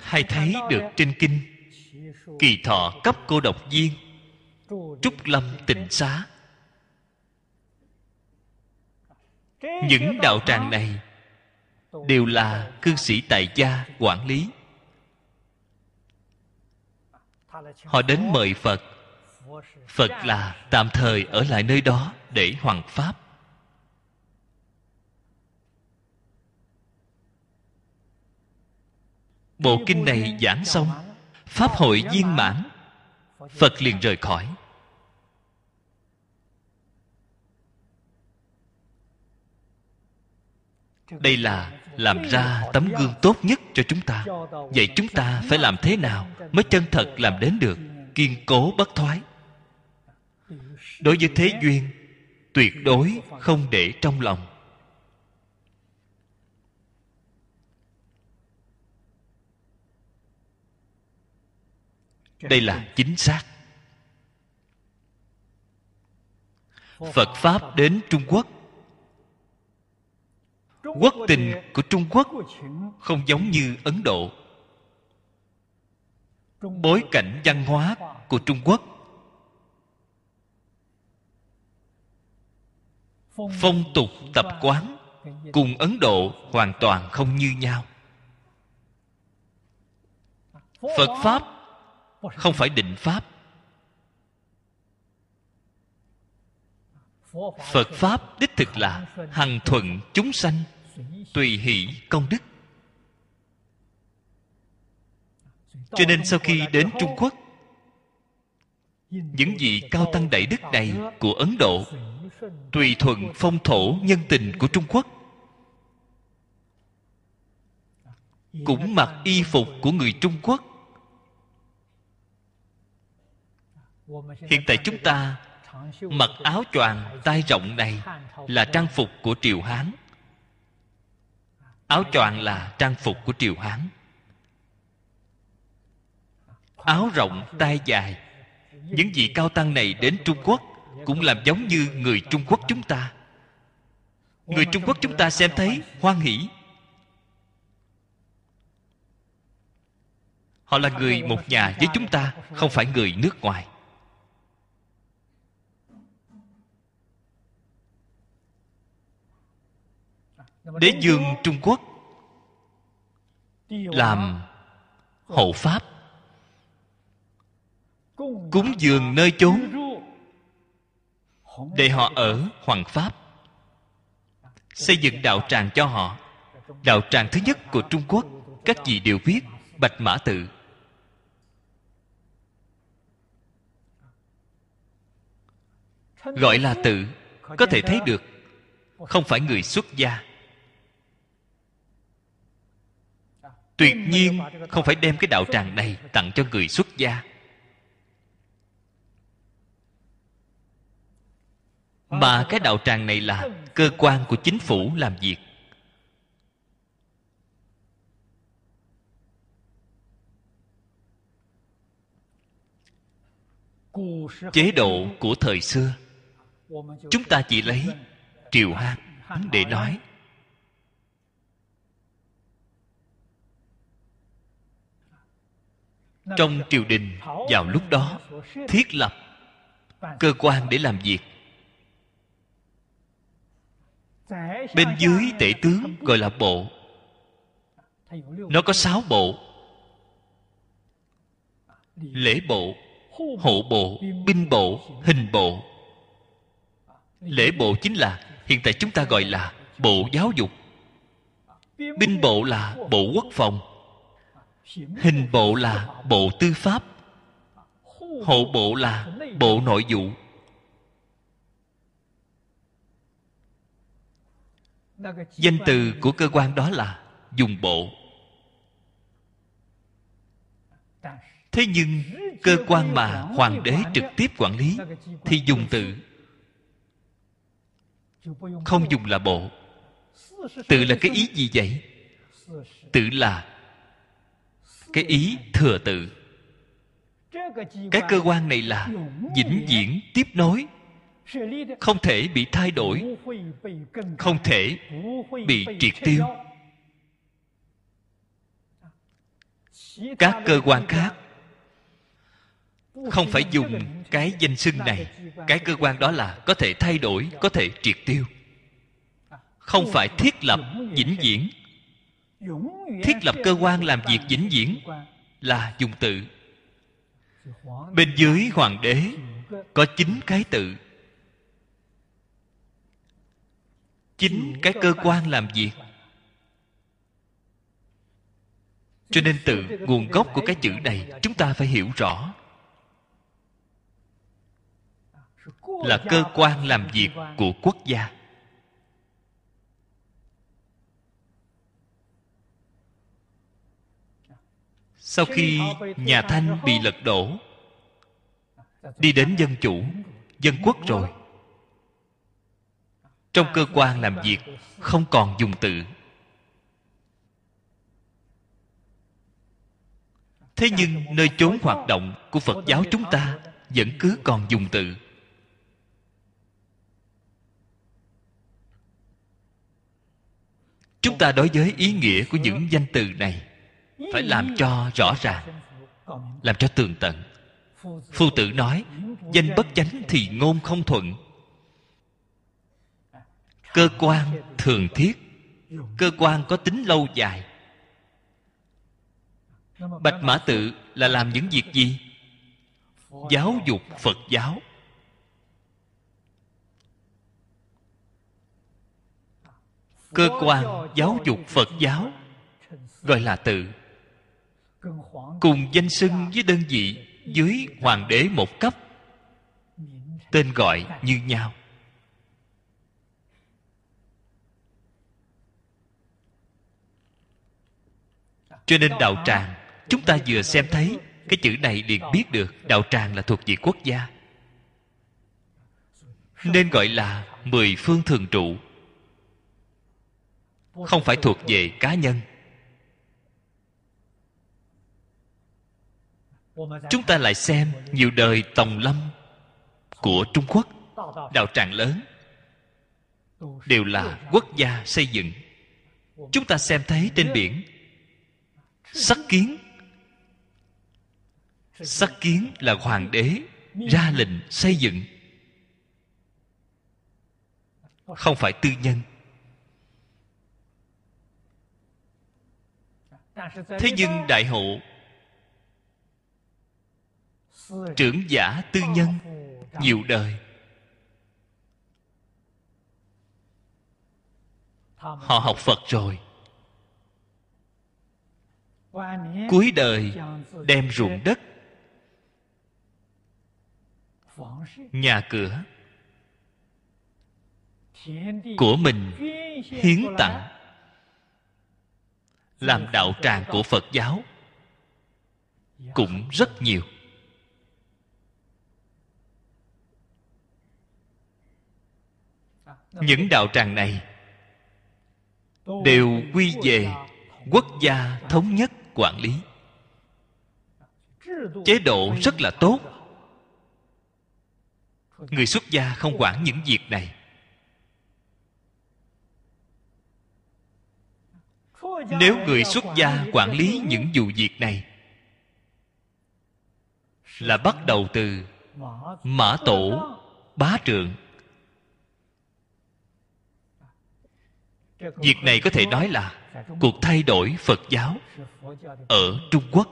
hay thấy được trên kinh kỳ thọ cấp cô độc viên, trúc lâm tịnh xá. Những đạo tràng này đều là cư sĩ tại gia quản lý. Họ đến mời phật. Phật là tạm thời ở lại nơi đó để hoằng pháp. Bộ kinh này giảng xong, pháp hội viên mãn, phật liền rời khỏi. Đây là làm ra tấm gương tốt nhất cho chúng ta. Vậy chúng ta phải làm thế nào mới chân thật làm đến được kiên cố bất thoái? Đối với thế duyên, tuyệt đối không để trong lòng. Đây là chính xác. Phật pháp đến trung quốc. Quốc tình của trung quốc không giống như ấn độ. Bối cảnh văn hóa của trung quốc. Phong tục tập quán cùng ấn độ hoàn toàn không như nhau. Phật pháp không phải định pháp. Phật pháp đích thực là hằng thuận chúng sanh, tùy hỷ công đức. Cho nên sau khi đến trung quốc, những vị cao tăng đại đức này của ấn độ, tùy thuận phong thổ nhân tình của trung quốc, cũng mặc y phục của người trung quốc hiện tại chúng ta mặc áo choàng tay rộng này là trang phục của triều hán. Áo choàng là trang phục của triều hán. Áo rộng tay dài, những vị cao tăng này đến trung quốc cũng làm giống như người trung quốc chúng ta. Người trung quốc chúng ta xem thấy, hoan hỷ. Họ là người một nhà với chúng ta, không phải người nước ngoài. Đế dương trung quốc làm hộ pháp, cúng dường nơi chốn để họ ở hoàng pháp, xây dựng đạo tràng cho họ. Đạo tràng thứ nhất của trung quốc, các vị đều biết, bạch mã tự. Gọi là tự, có thể thấy được, không phải người xuất gia. Tuyệt nhiên, không phải đem cái đạo tràng này tặng cho người xuất gia. Mà cái đạo tràng này là cơ quan của chính phủ làm việc. Chế độ của thời xưa, chúng ta chỉ lấy triều hán để nói. Trong triều đình, vào lúc đó, thiết lập cơ quan để làm việc. Bên dưới tể tướng gọi là bộ. Nó có sáu bộ. Lễ bộ, hộ bộ, binh bộ, hình bộ. Lễ bộ chính là, hiện tại chúng ta gọi là bộ giáo dục. Binh bộ là bộ quốc phòng hình bộ là bộ tư pháp. Hộ bộ là bộ nội vụ. Danh từ của cơ quan đó là dùng bộ. Thế nhưng cơ quan mà hoàng đế trực tiếp quản lý thì dùng từ. Không dùng là bộ. Tự là cái ý gì vậy? Tự là cái ý thừa tự. Cái cơ quan này là vĩnh viễn tiếp nối. Không thể bị thay đổi. Không thể bị triệt tiêu. Các cơ quan khác không phải dùng cái danh xưng này. Cái cơ quan đó là có thể thay đổi, có thể triệt tiêu. Không phải thiết lập, vĩnh viễn thiết lập cơ quan làm việc vĩnh viễn là dùng tự bên dưới hoàng đế có chín cái tự. Chính cái cơ quan làm việc. Cho nên tự nguồn gốc của cái chữ này chúng ta phải hiểu rõ. Là cơ quan làm việc của quốc gia sau khi nhà thanh bị lật đổ, đi đến dân chủ, dân quốc rồi. Trong cơ quan làm việc, không còn dùng tự thế nhưng nơi chốn hoạt động của phật giáo chúng ta vẫn cứ còn dùng tự chúng ta đối với ý nghĩa của những danh từ này phải làm cho rõ ràng, làm cho tường tận. Phu tử nói, danh bất chánh thì ngôn không thuận. Cơ quan thường thiết, cơ quan có tính lâu dài. Bạch mã tự là làm những việc gì? Giáo dục phật giáo. Cơ quan giáo dục phật giáo, gọi là tự cùng danh xưng với đơn vị dưới hoàng đế một cấp, tên gọi như nhau. Cho nên đạo tràng, chúng ta vừa xem thấy cái chữ này liền biết được đạo tràng là thuộc về quốc gia. Nên gọi là mười phương thường trụ. Không phải thuộc về cá nhân. Chúng ta lại xem nhiều đời tòng lâm của trung quốc, đạo tràng lớn, đều là quốc gia xây dựng. Chúng ta xem thấy trên biển, sắc kiến. Sắc kiến là hoàng đế ra lệnh xây dựng. Không phải tư nhân. Thế nhưng đại hộ trưởng giả tư nhân, nhiều đời. Họ học phật rồi. Cuối đời đem ruộng đất, nhà cửa của mình hiến tặng, làm đạo tràng của phật giáo cũng rất nhiều. Những đạo tràng này đều quy về quốc gia thống nhất quản lý. Chế độ rất là tốt. Người xuất gia không quản những việc này. Nếu người xuất gia quản lý những vụ việc này, là bắt đầu từ mã tổ bá trượng. Việc này có thể nói là cuộc thay đổi phật giáo ở trung quốc.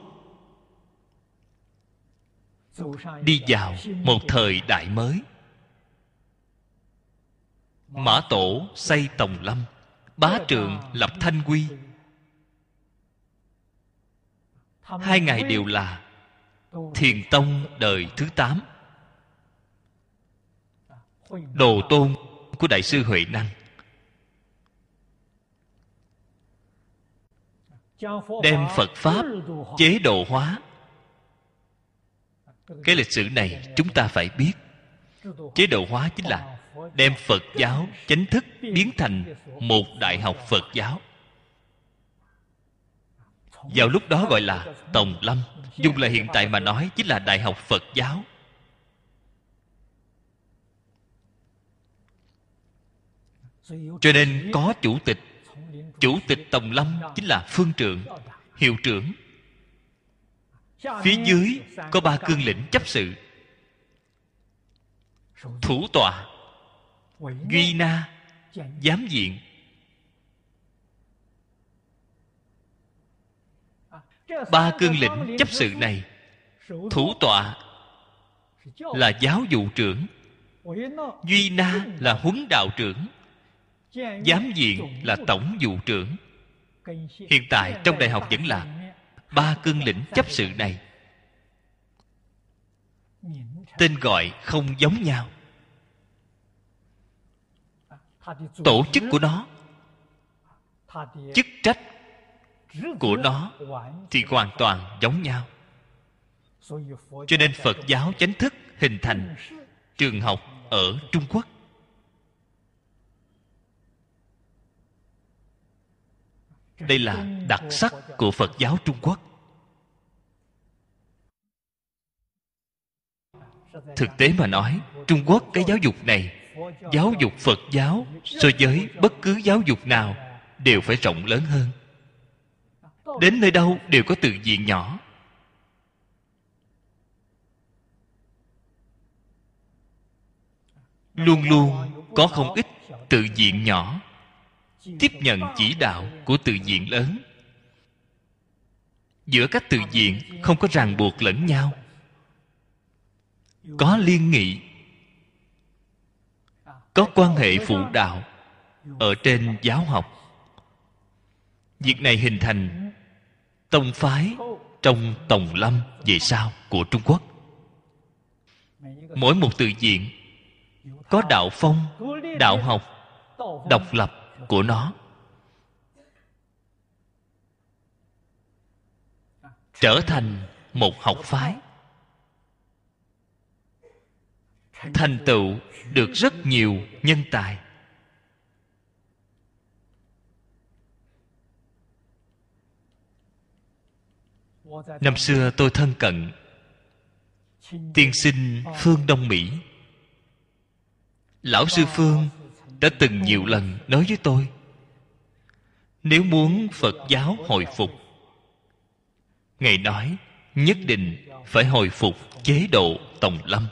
Đi vào một thời đại mới. Mã tổ xây tòng lâm, bá trượng lập thanh quy. Hai ngài đều là thiền tông đời thứ tám. Đồ tôn của đại sư huệ năng. Đem phật pháp chế độ hóa. Cái lịch sử này chúng ta phải biết. Chế độ hóa chính là đem phật giáo chánh thức biến thành một đại học phật giáo. Vào lúc đó gọi là tòng lâm dùng là hiện tại mà nói chính là đại học phật giáo. Cho nên có chủ tịch chủ tịch tòng lâm chính là phương Trưởng, hiệu trưởng. Phía dưới có ba cương lĩnh chấp sự. Thủ tọa duy na giám diện. Ba cương lĩnh chấp sự này thủ tọa là giáo vụ trưởng duy na là huấn đạo trưởng giám diện là tổng vụ trưởng. Hiện tại trong đại học vẫn là ba cương lĩnh chấp sự này. Tên gọi không giống nhau. Tổ chức của nó, chức trách của nó thì hoàn toàn giống nhau. Cho nên phật giáo chánh thức hình thành trường học ở trung quốc. Đây là đặc sắc của phật giáo trung quốc. Thực tế mà nói, trung quốc cái giáo dục này, giáo dục phật giáo so với bất cứ giáo dục nào đều phải rộng lớn hơn. Đến nơi đâu đều có tự viện nhỏ. Luôn luôn có không ít tự viện nhỏ tiếp nhận chỉ đạo của tự diện lớn. Giữa các tự diện không có ràng buộc lẫn nhau. Có liên nghị. Có quan hệ phụ đạo ở trên giáo học. Việc này hình thành tông phái trong tòng lâm về sau của trung quốc. Mỗi một tự diện có đạo phong, đạo học, độc lập của nó. Trở thành một học phái. Thành tựu được rất nhiều nhân tài. Năm xưa tôi thân cận tiên sinh phương đông mỹ. Lão sư phương đã từng nhiều lần nói với tôi, nếu muốn phật giáo hồi phục, ngài nói nhất định phải hồi phục chế độ tòng lâm.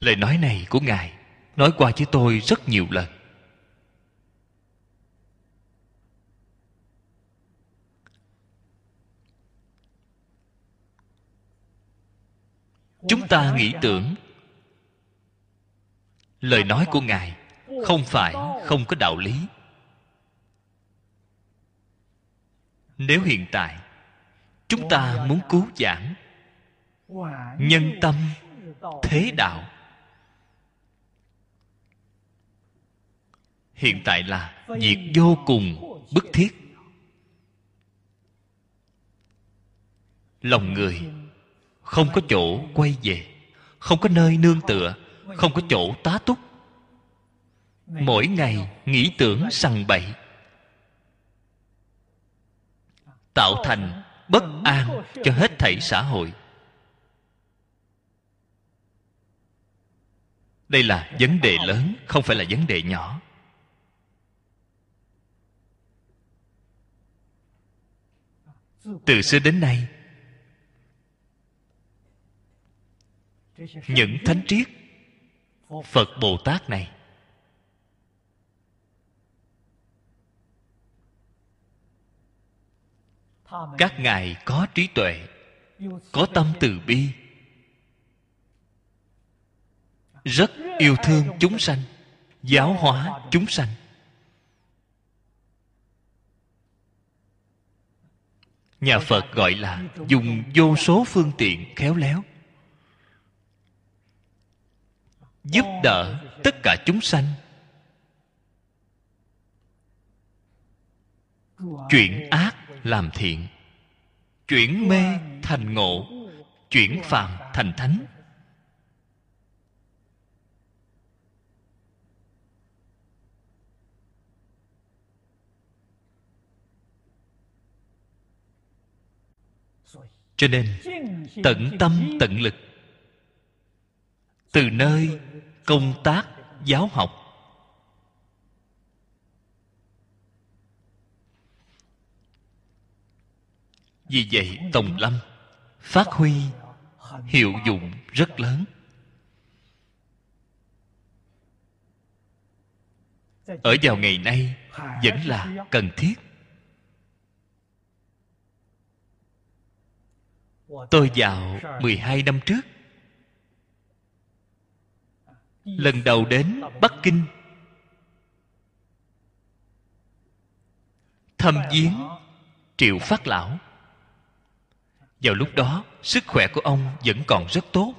Lời nói này của ngài nói qua với tôi rất nhiều lần. Chúng ta nghĩ tưởng lời nói của ngài không phải không có đạo lý. Nếu hiện tại chúng ta muốn cứu giảng nhân tâm thế đạo, hiện tại là việc vô cùng bức thiết. Lòng người không có chỗ quay về, không có nơi nương tựa không có chỗ tá túc. Mỗi ngày nghĩ tưởng sằng bậy. Tạo thành bất an cho hết thảy xã hội. Đây là vấn đề lớn, không phải là vấn đề nhỏ. Từ xưa đến nay, những thánh triết phật bồ tát này. Các ngài có trí tuệ, có tâm từ bi, rất yêu thương chúng sanh, giáo hóa chúng sanh. Nhà phật gọi là dùng vô số phương tiện khéo léo. Giúp đỡ tất cả chúng sanh. Chuyển ác làm thiện. Chuyển mê thành ngộ. Chuyển phàm thành thánh. Cho nên tận tâm tận lực từ nơi công tác giáo học. Vì vậy, tòng lâm phát huy hiệu dụng rất lớn. Ở vào ngày nay vẫn là cần thiết. Tôi vào 12 năm trước lần đầu đến bắc kinh. Thâm viếng triệu phát lão. Vào lúc đó, sức khỏe của ông vẫn còn rất tốt.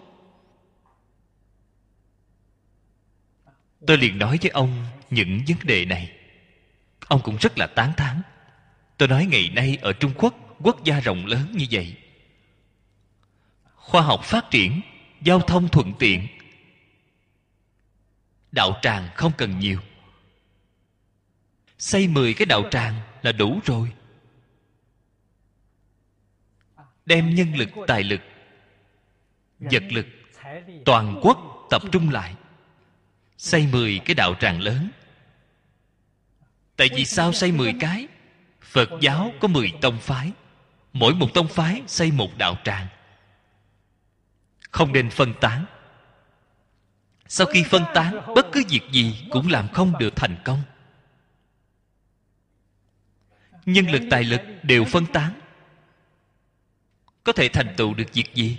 Tôi liền nói với ông những vấn đề này. Ông cũng rất là tán thán. Tôi nói ngày nay ở trung quốc quốc gia rộng lớn như vậy. Khoa học phát triển, giao thông thuận tiện đạo tràng không cần nhiều. Xây mười cái đạo tràng là đủ rồi. Đem nhân lực, tài lực, vật lực, toàn quốc tập trung lại. Xây mười cái đạo tràng lớn. Tại vì sao xây mười cái? Phật giáo có mười tông phái. Mỗi một tông phái xây một đạo tràng. Không nên phân tán sau khi phân tán, bất cứ việc gì cũng làm không được thành công. Nhân lực tài lực đều phân tán. Có thể thành tựu được việc gì?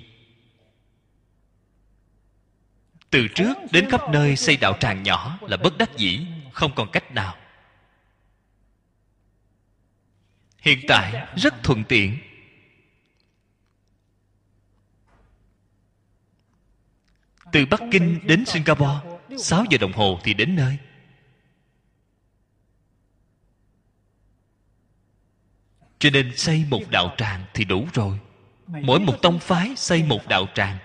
Từ trước đến khắp nơi xây đạo tràng nhỏ là bất đắc dĩ, không còn cách nào. Hiện tại rất thuận tiện. Từ bắc kinh đến singapore 6 giờ đồng hồ thì đến nơi. Cho nên xây một đạo tràng thì đủ rồi. Mỗi một tông phái xây một đạo tràng.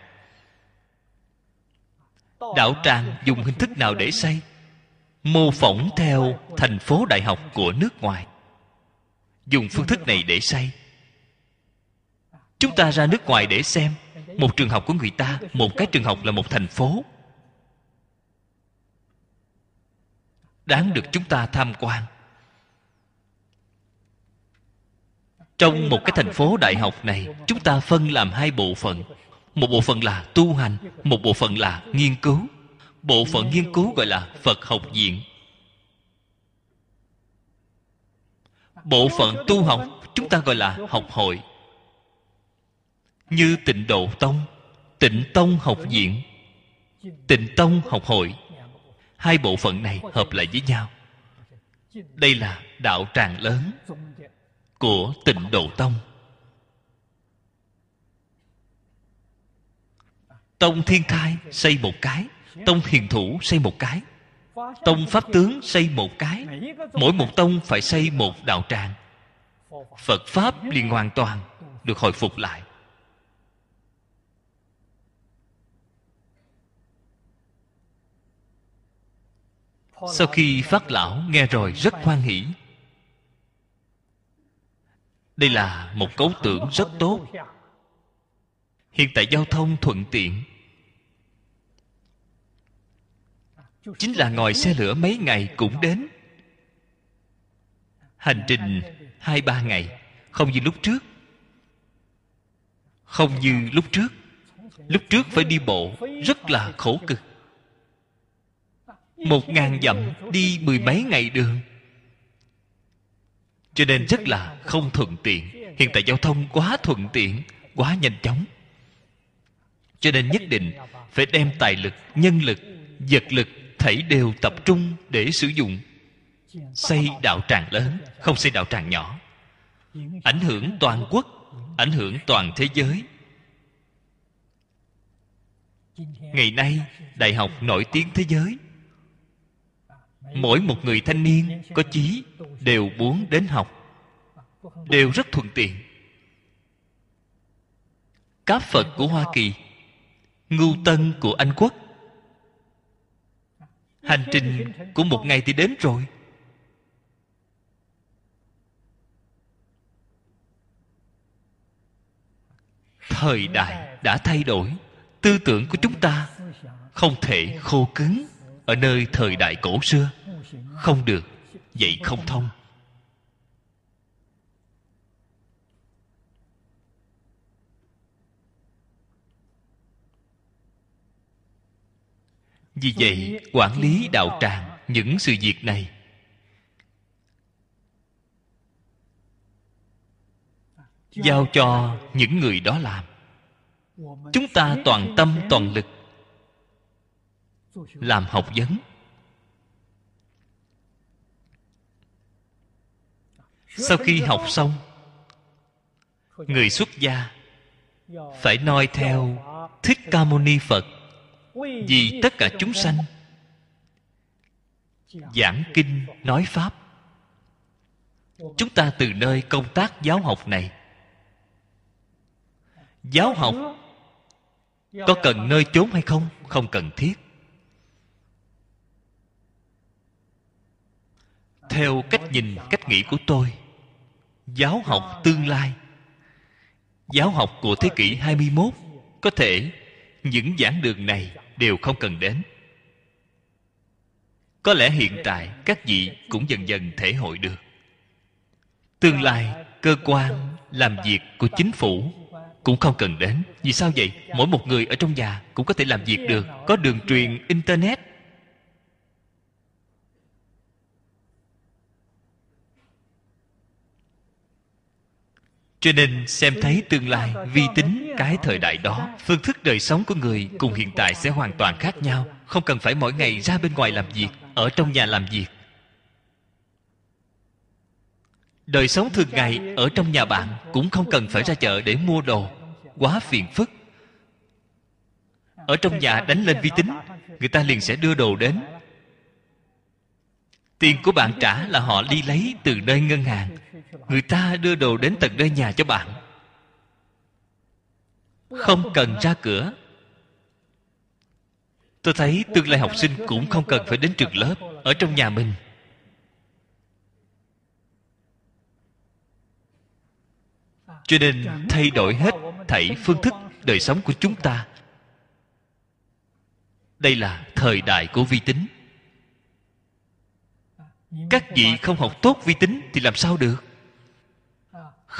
Đạo tràng dùng hình thức nào để xây? Mô phỏng theo thành phố đại học của nước ngoài. Dùng phương thức này để xây chúng ta ra nước ngoài để xem. Một trường học của người ta, một cái trường học là một thành phố. Đáng được chúng ta tham quan. Trong một cái thành phố đại học này, chúng ta phân làm hai bộ phận. Một bộ phận là tu hành, một bộ phận là nghiên cứu. Bộ phận nghiên cứu gọi là phật học viện. Bộ phận tu học, chúng ta gọi là học hội như tịnh độ tông, tịnh tông học viện, tịnh tông học hội. Hai bộ phận này hợp lại với nhau. Đây là đạo tràng lớn của tịnh độ tông. Tông thiên thai xây một cái, tông hiền thủ xây một cái, tông pháp tướng xây một cái. Mỗi một tông phải xây một đạo tràng. Phật pháp liền hoàn toàn được hồi phục lại. Sau khi phát lão nghe rồi rất hoan hỷ. Đây là một cấu tưởng rất tốt. Hiện tại giao thông thuận tiện. Chính là ngồi xe lửa mấy ngày cũng đến. Hành trình hai ba ngày, không như lúc trước. Không như lúc trước. Lúc trước phải đi bộ, rất là khổ cực một ngàn dặm đi mười mấy ngày đường. Cho nên rất là không thuận tiện. Hiện tại giao thông quá thuận tiện, quá nhanh chóng. Cho nên nhất định phải đem tài lực, nhân lực, vật lực thảy đều tập trung để sử dụng. Xây đạo tràng lớn, không xây đạo tràng nhỏ. Ảnh hưởng toàn quốc, ảnh hưởng toàn thế giới. Ngày nay, đại học nổi tiếng thế giới mỗi một người thanh niên có chí đều muốn đến học, đều rất thuận tiện. Cáp phật của hoa kỳ ngưu tân của anh quốc. Hành trình của một ngày thì đến rồi. Thời đại đã thay đổi, tư tưởng của chúng ta không thể khô cứng ở nơi thời đại cổ xưa không được, vậy không thông. Vì vậy, quản lý đạo tràng những sự việc này. Giao cho những người đó làm. Chúng ta toàn tâm toàn lực làm học vấn. Sau khi học xong, người xuất gia phải noi theo thích ca mâu ni phật vì tất cả chúng sanh giảng kinh, nói pháp. Chúng ta từ nơi công tác giáo học này, giáo học có cần nơi chốn hay không? Không cần thiết. Theo cách nhìn, cách nghĩ của tôi giáo học tương lai. Giáo học của thế kỷ 21 có thể những giảng đường này đều không cần đến. Có lẽ hiện tại các vị cũng dần dần thể hội được. Tương lai cơ quan làm việc của chính phủ cũng không cần đến. Vì sao vậy? Mỗi một người ở trong nhà cũng có thể làm việc được. Có đường truyền, internet cho nên xem thấy tương lai vi tính cái thời đại đó, phương thức đời sống của người cùng hiện tại sẽ hoàn toàn khác nhau. Không cần phải mỗi ngày ra bên ngoài làm việc, ở trong nhà làm việc. Đời sống thường ngày ở trong nhà bạn cũng không cần phải ra chợ để mua đồ. Quá phiền phức. Ở trong nhà đánh lên vi tính, người ta liền sẽ đưa đồ đến. Tiền của bạn trả là họ đi lấy từ nơi ngân hàng người ta đưa đồ đến tận nơi nhà cho bạn. Không cần ra cửa. Tôi thấy tương lai học sinh cũng không cần phải đến trường lớp, ở trong nhà mình. Cho nên thay đổi hết thảy phương thức đời sống của chúng ta. Đây là thời đại của vi tính. Các vị không học tốt vi tính thì làm sao được?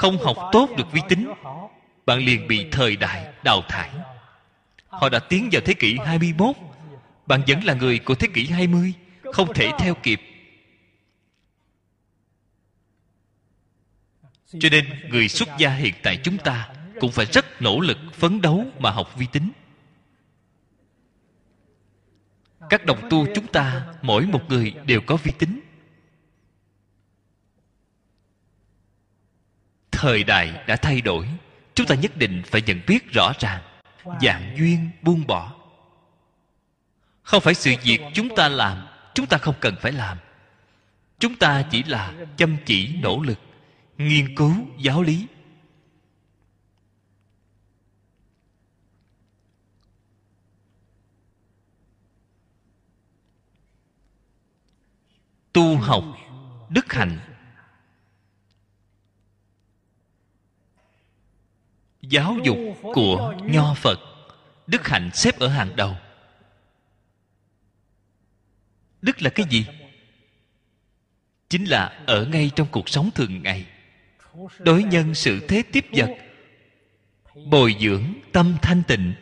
Không học tốt được vi tính, bạn liền bị thời đại đào thải. Họ đã tiến vào thế kỷ 21 bạn vẫn là người của thế kỷ 20 không thể theo kịp. Cho nên, người xuất gia hiện tại chúng ta cũng phải rất nỗ lực phấn đấu mà học vi tính. Các đồng tu chúng ta, mỗi một người đều có vi tính. Thời đại đã thay đổi chúng ta nhất định phải nhận biết rõ ràng. Dạng duyên buông bỏ. Không phải sự việc chúng ta làm chúng ta không cần phải làm. Chúng ta chỉ là chăm chỉ nỗ lực nghiên cứu giáo lý. Tu học đức hạnh giáo dục của nho phật đức hạnh xếp ở hàng đầu. Đức là cái gì? Chính là ở ngay trong cuộc sống thường ngày, đối nhân sự thế tiếp vật, bồi dưỡng tâm thanh tịnh,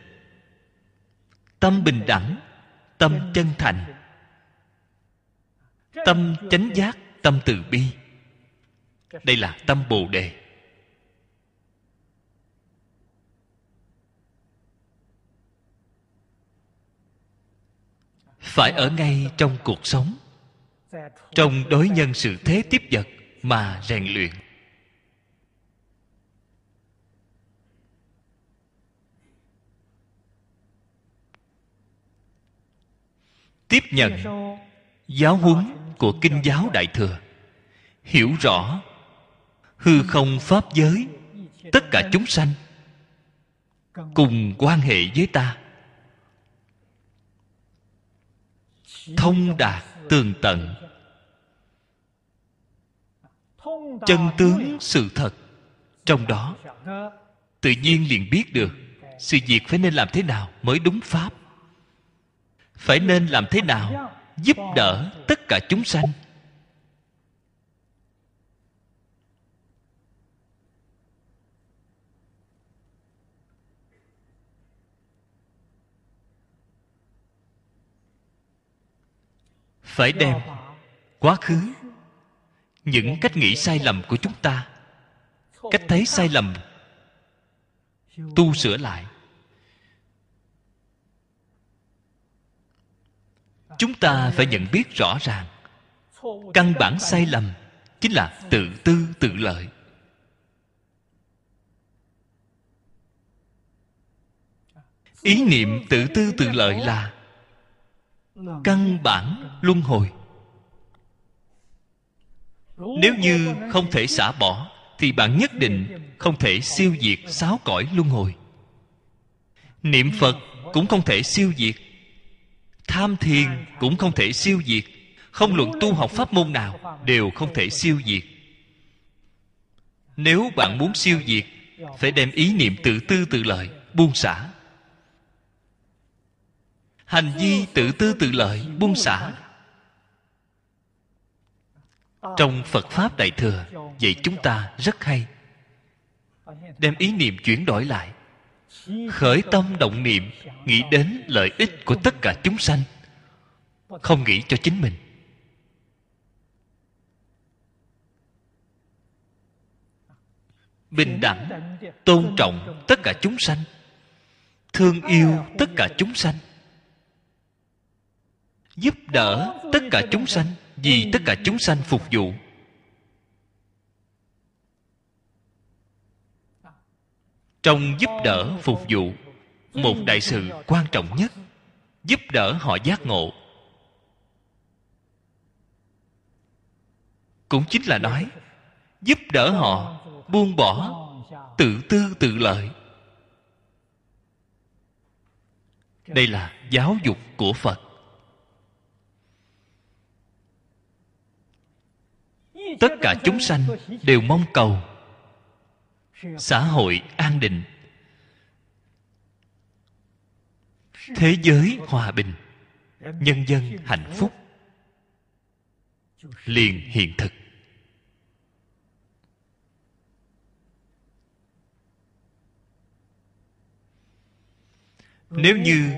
tâm bình đẳng, tâm chân thành, tâm chánh giác, tâm từ bi. Đây là tâm bồ đề. Phải ở ngay trong cuộc sống. Trong đối nhân sự thế tiếp vật mà rèn luyện. Tiếp nhận giáo huấn của kinh giáo đại thừa. Hiểu rõ hư không pháp giới, tất cả chúng sanh, cùng quan hệ với ta. Thông đạt tường tận. Chân tướng sự thật trong đó. Tự nhiên liền biết được sự việc phải nên làm thế nào mới đúng pháp. Phải nên làm thế nào giúp đỡ tất cả chúng sanh. Phải đem quá khứ, những cách nghĩ sai lầm của chúng ta, cách thấy sai lầm, tu sửa lại. Chúng ta phải nhận biết rõ ràng, căn bản sai lầm chính là tự tư tự lợi. Ý niệm tự tư tự lợi là căn bản luân hồi. Nếu như không thể xả bỏ, thì bạn nhất định không thể siêu diệt sáu cõi luân hồi. Niệm phật cũng không thể siêu diệt. Tham thiền cũng không thể siêu diệt. Không luận tu học pháp môn nào đều không thể siêu diệt. Nếu bạn muốn siêu diệt, phải đem ý niệm tự tư tự lợi buông xả hành vi tự tư tự lợi, buông xả. Trong phật pháp đại thừa, dạy chúng ta rất hay. Đem ý niệm chuyển đổi lại. Khởi tâm động niệm, nghĩ đến lợi ích của tất cả chúng sanh. Không nghĩ cho chính mình. Bình đẳng, tôn trọng tất cả chúng sanh. Thương yêu tất cả chúng sanh giúp đỡ tất cả chúng sanh, vì tất cả chúng sanh phục vụ. Trong giúp đỡ phục vụ, một đại sự quan trọng nhất, giúp đỡ họ giác ngộ. Cũng chính là nói, giúp đỡ họ buông bỏ tự tư tự lợi. Đây là giáo dục của phật. Tất cả chúng sanh đều mong cầu xã hội an định. Thế giới hòa bình, nhân dân hạnh phúc. Liền hiện thực. Nếu như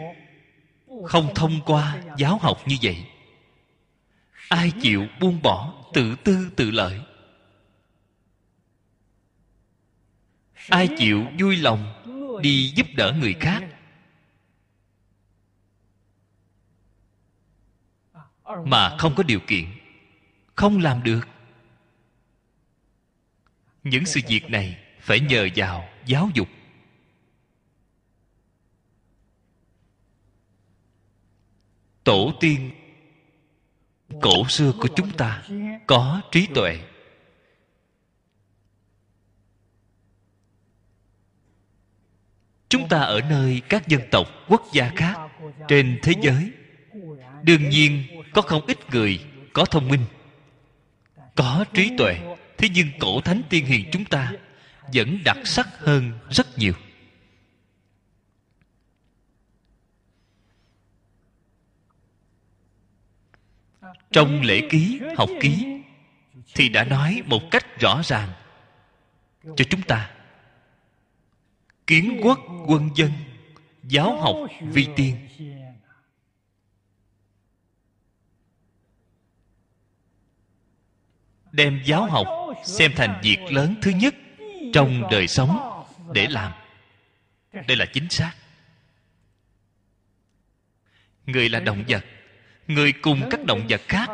không thông qua giáo học như vậy ai chịu buông bỏ tự tư tự lợi? Ai chịu vui lòng đi giúp đỡ người khác? Mà không có điều kiện, không làm được. Những sự việc này phải nhờ vào giáo dục. Tổ tiên cổ xưa của chúng ta có trí tuệ. Chúng ta ở nơi các dân tộc, quốc gia khác trên thế giới. Đương nhiên, có không ít người có thông minh, có trí tuệ. Thế nhưng cổ thánh tiên hiền chúng ta vẫn đặc sắc hơn rất nhiều. Trong lễ ký, học ký, thì đã nói một cách rõ ràng cho chúng ta. Kiến quốc quân dân, giáo học vi tiên. Đem giáo học xem thành việc lớn thứ nhất trong đời sống để làm. Đây là chính xác. Người là động vật người cùng các động vật khác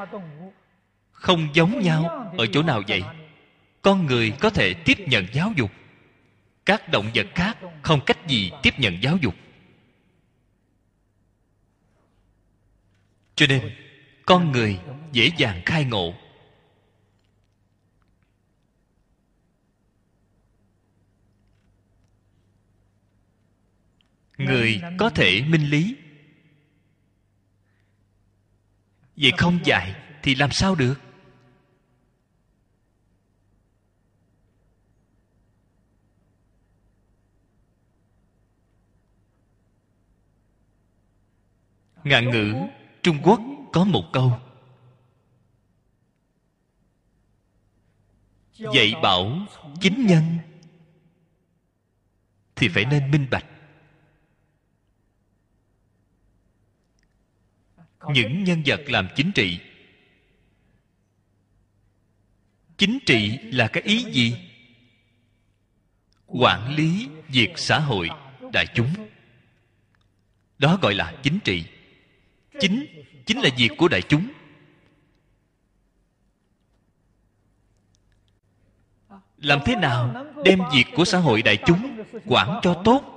không giống nhau ở chỗ nào vậy? Con người có thể tiếp nhận giáo dục. Các động vật khác không cách gì tiếp nhận giáo dục. Cho nên, con người dễ dàng khai ngộ. Người có thể minh lý. Vậy không dạy thì làm sao được? Ngạn ngữ trung quốc có một câu. Dạy bảo chính nhân. Thì phải nên minh bạch. Những nhân vật làm chính trị. Chính trị là cái ý gì? Quản lý việc xã hội đại chúng. Đó gọi là chính trị. Chính chính là việc của đại chúng. Làm thế nào đem việc của xã hội đại chúng quản cho tốt?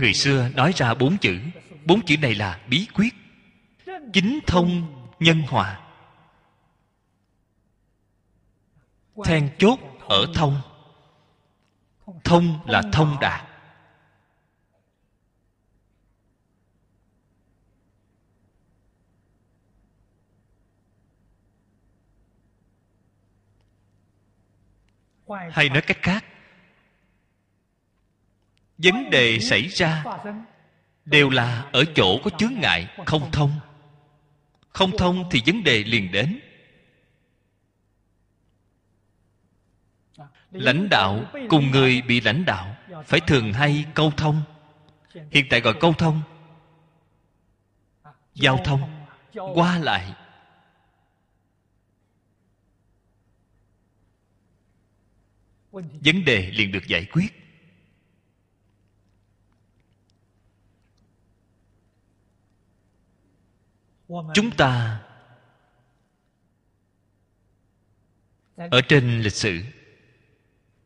Người xưa nói ra bốn chữ. Bốn chữ này là bí quyết. Chính thông nhân hòa. Then chốt ở thông. Thông là thông đạt hay nói cách khác vấn đề xảy ra đều là ở chỗ có chướng ngại, không thông. Không thông thì vấn đề liền đến. Lãnh đạo cùng người bị lãnh đạo phải thường hay câu thông. Hiện tại gọi câu thông. Giao thông. Qua lại. Vấn đề liền được giải quyết. Chúng ta ở trên lịch sử,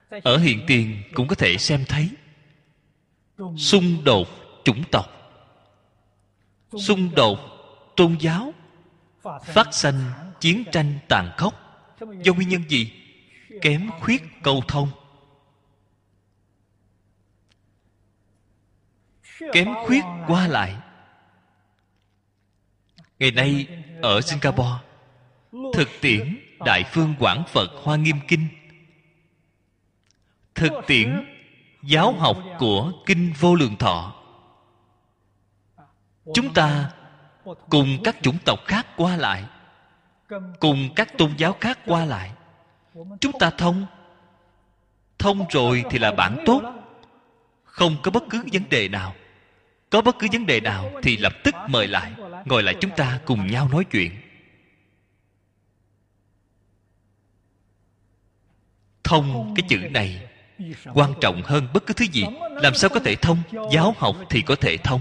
ở hiện tiền cũng có thể xem thấy xung đột chủng tộc, xung đột tôn giáo, phát sanh chiến tranh tàn khốc do nguyên nhân gì? Kém khuyết cầu thông. Kém khuyết qua lại ngày nay, ở singapore, thực tiễn đại phương quảng phật hoa nghiêm kinh. Thực tiễn giáo học của kinh vô lượng thọ. Chúng ta cùng các chủng tộc khác qua lại, cùng các tôn giáo khác qua lại. Chúng ta thông. Thông rồi thì là bản tốt. Không có bất cứ vấn đề nào có bất cứ vấn đề nào thì lập tức mời lại, ngồi lại chúng ta cùng nhau nói chuyện. Thông cái chữ này quan trọng hơn bất cứ thứ gì. Làm sao có thể thông? Giáo học thì có thể thông.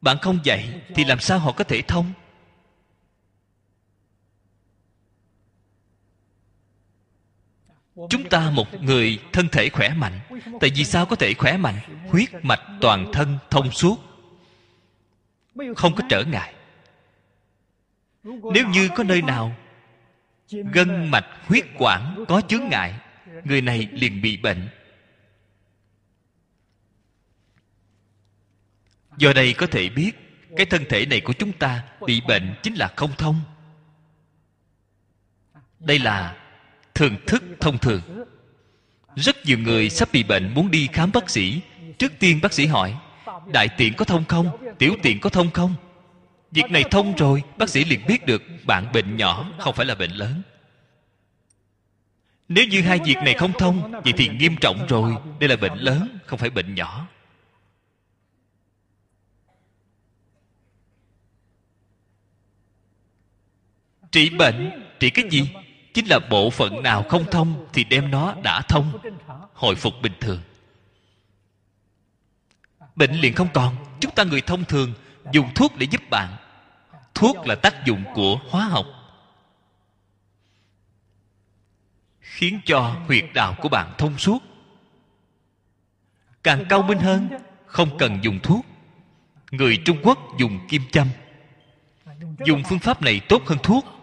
Bạn không dạy thì làm sao họ có thể thông? Chúng ta một người thân thể khỏe mạnh. Tại vì sao có thể khỏe mạnh? Huyết mạch toàn thân thông suốt. Không có trở ngại. Nếu như có nơi nào gân mạch huyết quản có chướng ngại, người này liền bị bệnh. Do đây có thể biết, cái thân thể này của chúng ta bị bệnh chính là không thông. Đây là thường thức thông thường. Rất nhiều người sắp bị bệnh muốn đi khám bác sĩ. Trước tiên bác sĩ hỏi, đại tiện có thông không? Tiểu tiện có thông không? Việc này thông rồi, bác sĩ liền biết được, bạn bệnh nhỏ không phải là bệnh lớn. Nếu như hai việc này không thông, vậy thì nghiêm trọng rồi, đây là bệnh lớn, không phải bệnh nhỏ. Trị bệnh, trị cái gì? Chính là bộ phận nào không thông thì đem nó đã thông, hồi phục bình thường. Bệnh liền không còn. Chúng ta người thông thường dùng thuốc để giúp bạn. Thuốc là tác dụng của hóa học. Khiến cho huyệt đạo của bạn thông suốt. Càng cao minh hơn, không cần dùng thuốc. Người trung quốc dùng kim châm. Dùng phương pháp này tốt hơn thuốc.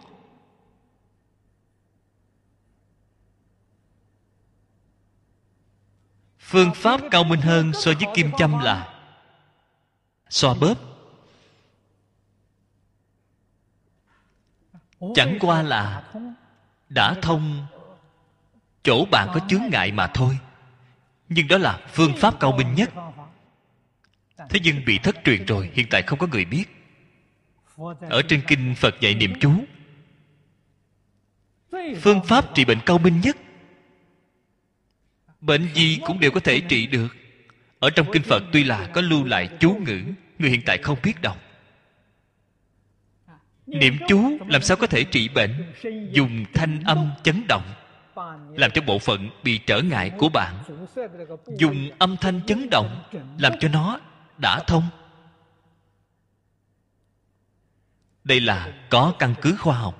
Phương pháp cao minh hơn so với kim châm là xoa bóp. Chẳng qua là đã thông, chỗ bạn có chướng ngại mà thôi. Nhưng đó là phương pháp cao minh nhất. Thế nhưng bị thất truyền rồi, hiện tại không có người biết. Ở trên kinh phật dạy niệm chú, phương pháp trị bệnh cao minh nhất bệnh gì cũng đều có thể trị được. Ở trong kinh phật tuy là có lưu lại chú ngữ, người hiện tại không biết đọc niệm chú làm sao có thể trị bệnh? Dùng thanh âm chấn động, làm cho bộ phận bị trở ngại của bạn. Dùng âm thanh chấn động, làm cho nó đã thông. Đây là có căn cứ khoa học.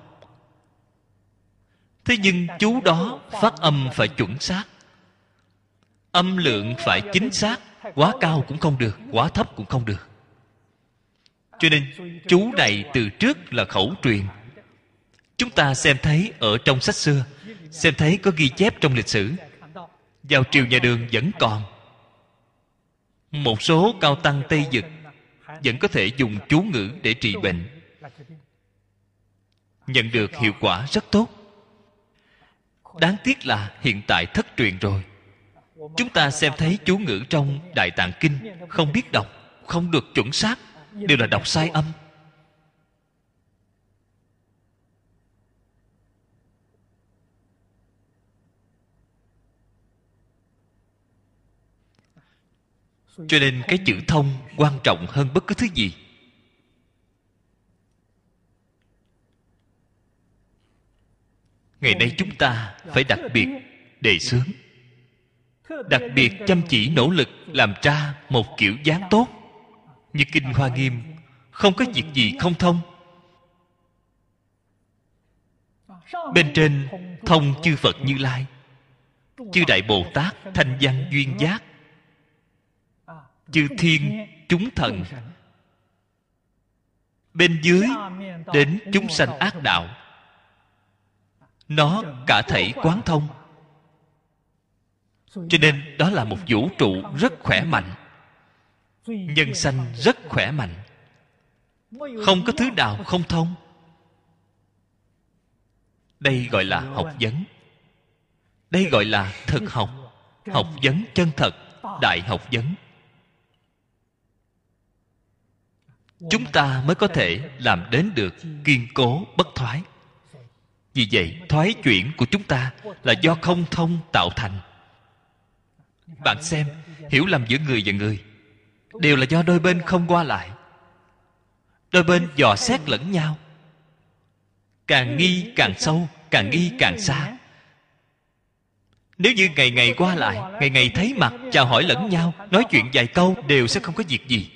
Thế nhưng chú đó phát âm phải chuẩn xác âm lượng phải chính xác, quá cao cũng không được, quá thấp cũng không được. Cho nên, chú này từ trước là khẩu truyền. Chúng ta xem thấy ở trong sách xưa, xem thấy có ghi chép trong lịch sử. Vào triều nhà đường vẫn còn. Một số cao tăng tây dực vẫn có thể dùng chú ngữ để trị bệnh. Nhận được hiệu quả rất tốt. Đáng tiếc là hiện tại thất truyền rồi chúng ta xem thấy chú ngữ trong đại tạng kinh, không biết đọc, không được chuẩn xác, đều là đọc sai âm. Cho nên cái chữ thông quan trọng hơn bất cứ thứ gì. Ngày nay chúng ta phải đặc biệt đề xướng đặc biệt chăm chỉ nỗ lực làm ra một kiểu dáng tốt. Như kinh hoa nghiêm, không có việc gì không thông. Bên trên thông chư phật như lai, chư đại bồ tát thanh văn duyên giác, chư thiên chúng thần. Bên dưới đến chúng sanh ác đạo, nó cả thảy quán thông cho nên đó là một vũ trụ rất khỏe mạnh. Nhân sanh rất khỏe mạnh. Không có thứ nào không thông. Đây gọi là học vấn. Đây gọi là thực học. Học vấn chân thật, đại học vấn. Chúng ta mới có thể làm đến được kiên cố, bất thoái. Vì vậy, thoái chuyển của chúng ta là do không thông tạo thành bạn xem, hiểu lầm giữa người và người đều là do đôi bên không qua lại. Đôi bên dò xét lẫn nhau. Càng nghi càng sâu, càng nghi càng xa. Nếu như ngày ngày qua lại, ngày ngày thấy mặt, chào hỏi lẫn nhau, nói chuyện vài câu đều sẽ không có việc gì.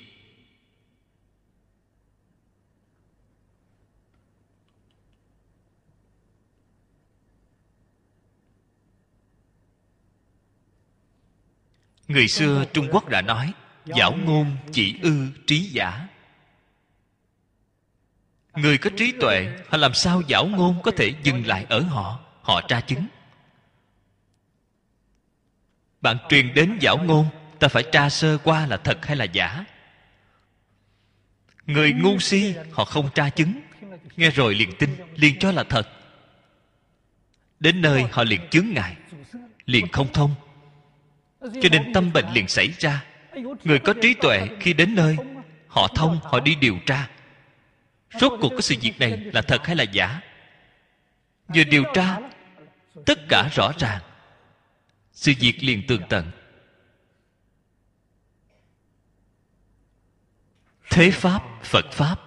Người xưa trung quốc đã nói giảo ngôn chỉ ư, trí giả. Người có trí tuệ, họ làm sao giảo ngôn có thể dừng lại ở họ họ tra chứng? Bạn truyền đến giảo ngôn, ta phải tra sơ qua là thật hay là giả? Người ngu si, họ không tra chứng. Nghe rồi liền tin, liền cho là thật. Đến nơi họ liền chướng ngại, liền không thông cho nên tâm bệnh liền xảy ra. Người có trí tuệ khi đến nơi, họ thông, họ đi điều tra. Rốt cuộc cái sự việc này là thật hay là giả? Vừa điều tra, tất cả rõ ràng. Sự việc liền tường tận. Thế pháp, phật pháp.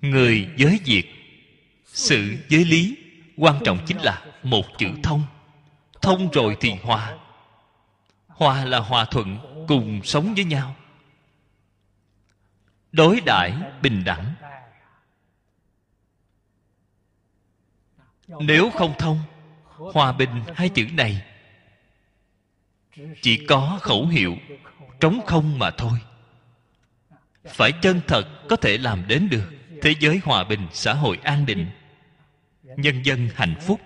Người giới việc sự giới lý quan trọng chính là một chữ thông. Thông rồi thì hòa. Hòa là hòa thuận, cùng sống với nhau. Đối đãi bình đẳng. Nếu không thông, hòa bình hai chữ này chỉ có khẩu hiệu trống không mà thôi. Phải chân thật có thể làm đến được thế giới hòa bình xã hội an định nhân dân hạnh phúc.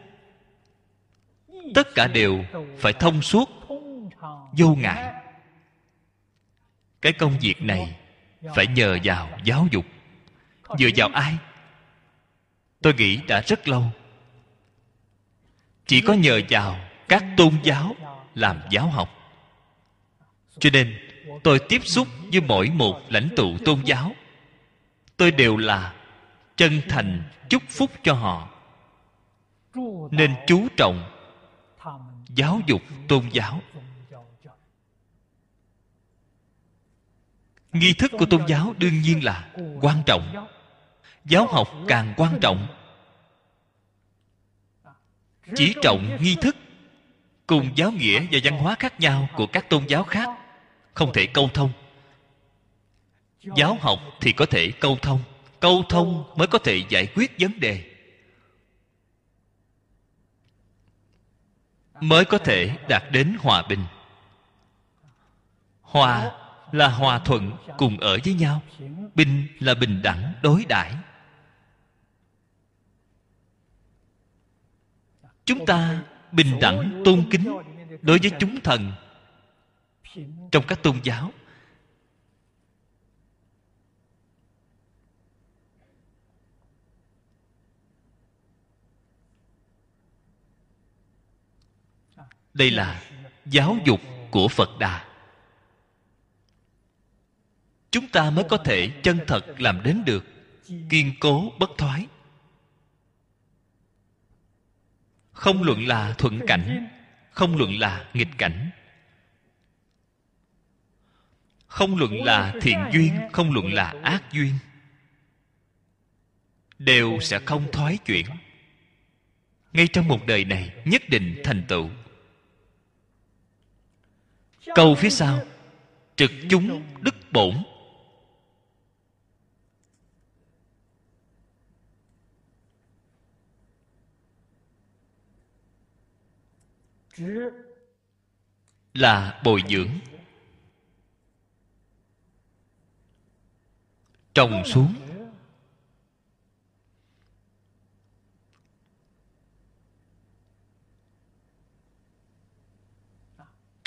Tất cả đều phải thông suốt, vô ngại. Cái công việc này phải nhờ vào giáo dục. Dựa vào ai? Tôi nghĩ đã rất lâu. Chỉ có nhờ vào các tôn giáo làm giáo học. Cho nên, tôi tiếp xúc với mỗi một lãnh tụ tôn giáo. Tôi đều là chân thành chúc phúc cho họ nên chú trọng giáo dục tôn giáo. Nghi thức của tôn giáo đương nhiên là quan trọng. Giáo học càng quan trọng. Chỉ trọng nghi thức cùng giáo nghĩa và văn hóa khác nhau của các tôn giáo khác không thể câu thông. Giáo học thì có thể câu thông câu thông mới có thể giải quyết vấn đề mới có thể đạt đến hòa bình. Hòa là hòa thuận cùng ở với nhau, bình là bình đẳng đối đãi. Chúng ta bình đẳng tôn kính đối với chúng thần. Trong các tôn giáo đây là giáo dục của phật đà. Chúng ta mới có thể chân thật làm đến được kiên cố, bất thoái. Không luận là thuận cảnh, không luận là nghịch cảnh. Không luận là thiện duyên, không luận là ác duyên. Đều sẽ không thoái chuyển. Ngay trong một đời này, nhất định thành tựu câu phía sau. Trực chúng đức bổn. Là bồi dưỡng. Trồng xuống.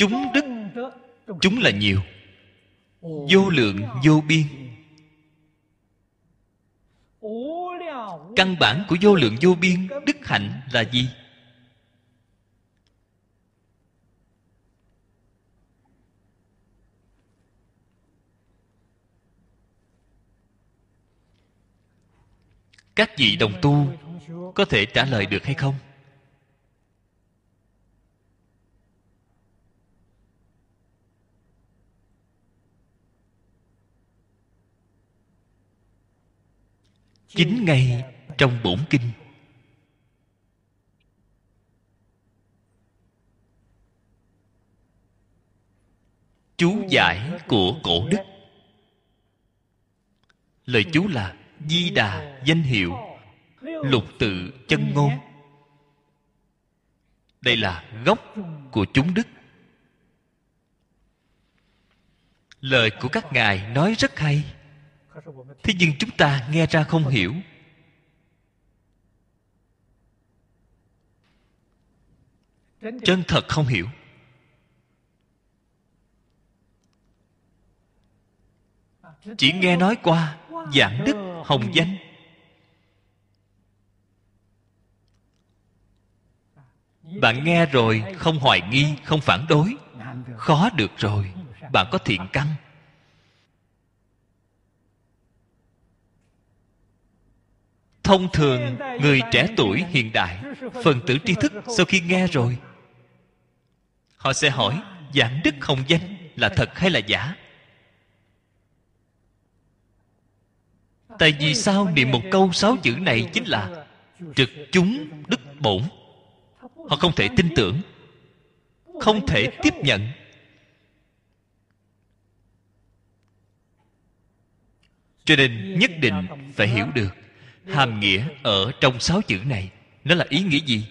Chúng đức chúng là nhiều. Vô lượng, vô biên. Căn bản của vô lượng, vô biên, đức hạnh là gì? Các vị đồng tu có thể trả lời được hay không? Chính ngay trong bổn kinh. Chú giải của cổ đức. Lời chú là di đà danh hiệu lục tự chân ngôn. Đây là gốc của chúng đức. Lời của các ngài nói rất hay thế nhưng chúng ta nghe ra không hiểu. Chân thật không hiểu. Chỉ nghe nói qua giảng đức hồng danh. Bạn nghe rồi không hoài nghi, không phản đối. Khó được rồi, bạn có thiện căn. thông thường, người trẻ tuổi hiện đại, phần tử tri thức sau khi nghe rồi. Họ sẽ hỏi, giảng đức hồng danh là thật hay là giả? Tại vì sao niệm một câu sáu chữ này chính là trực chúng đức bổn? Họ không thể tin tưởng, không thể tiếp nhận. Cho nên nhất định phải hiểu được hàm nghĩa ở trong sáu chữ này, nó là ý nghĩa gì?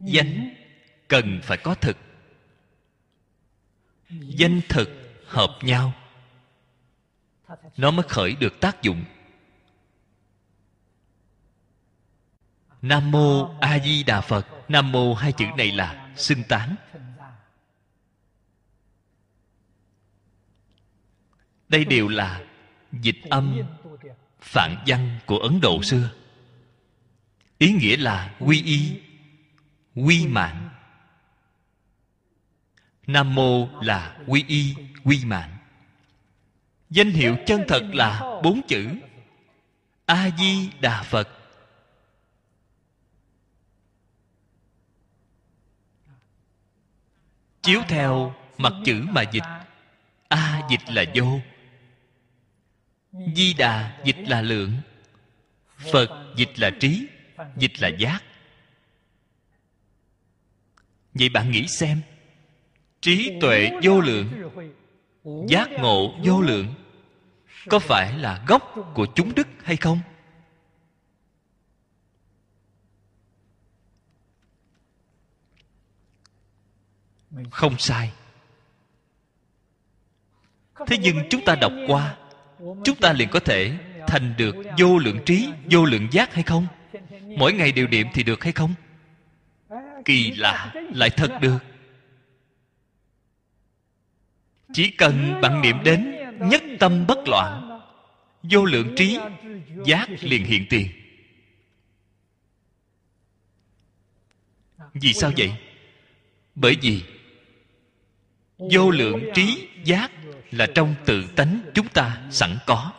Danh cần phải có thực. Danh thực hợp nhau. Nó mới khởi được tác dụng. Nam mô a di đà phật. Nam mô hai chữ này là xưng tán. Đây đều là dịch âm phạn văn của ấn độ xưa. Ý nghĩa là quy y, quy mạng. Nam mô là quy y, quy mạng. Danh hiệu chân thật là bốn chữ. A di đà phật. Chiếu theo mặt chữ mà dịch. A dịch là vô di đà dịch là lượng, phật dịch là trí, dịch là giác. Vậy bạn nghĩ xem, trí tuệ vô lượng, giác ngộ vô lượng, có phải là gốc của chúng đức hay không? Không sai. Thế nhưng chúng ta đọc qua chúng ta liền có thể thành được vô lượng trí, vô lượng giác hay không? Mỗi ngày đều niệm thì được hay không? Kỳ lạ, lại thật được. Chỉ cần bạn niệm đến nhất tâm bất loạn, vô lượng trí, giác liền hiện tiền. Vì sao vậy? Bởi vì vô lượng trí, giác là trong tự tánh chúng ta sẵn có.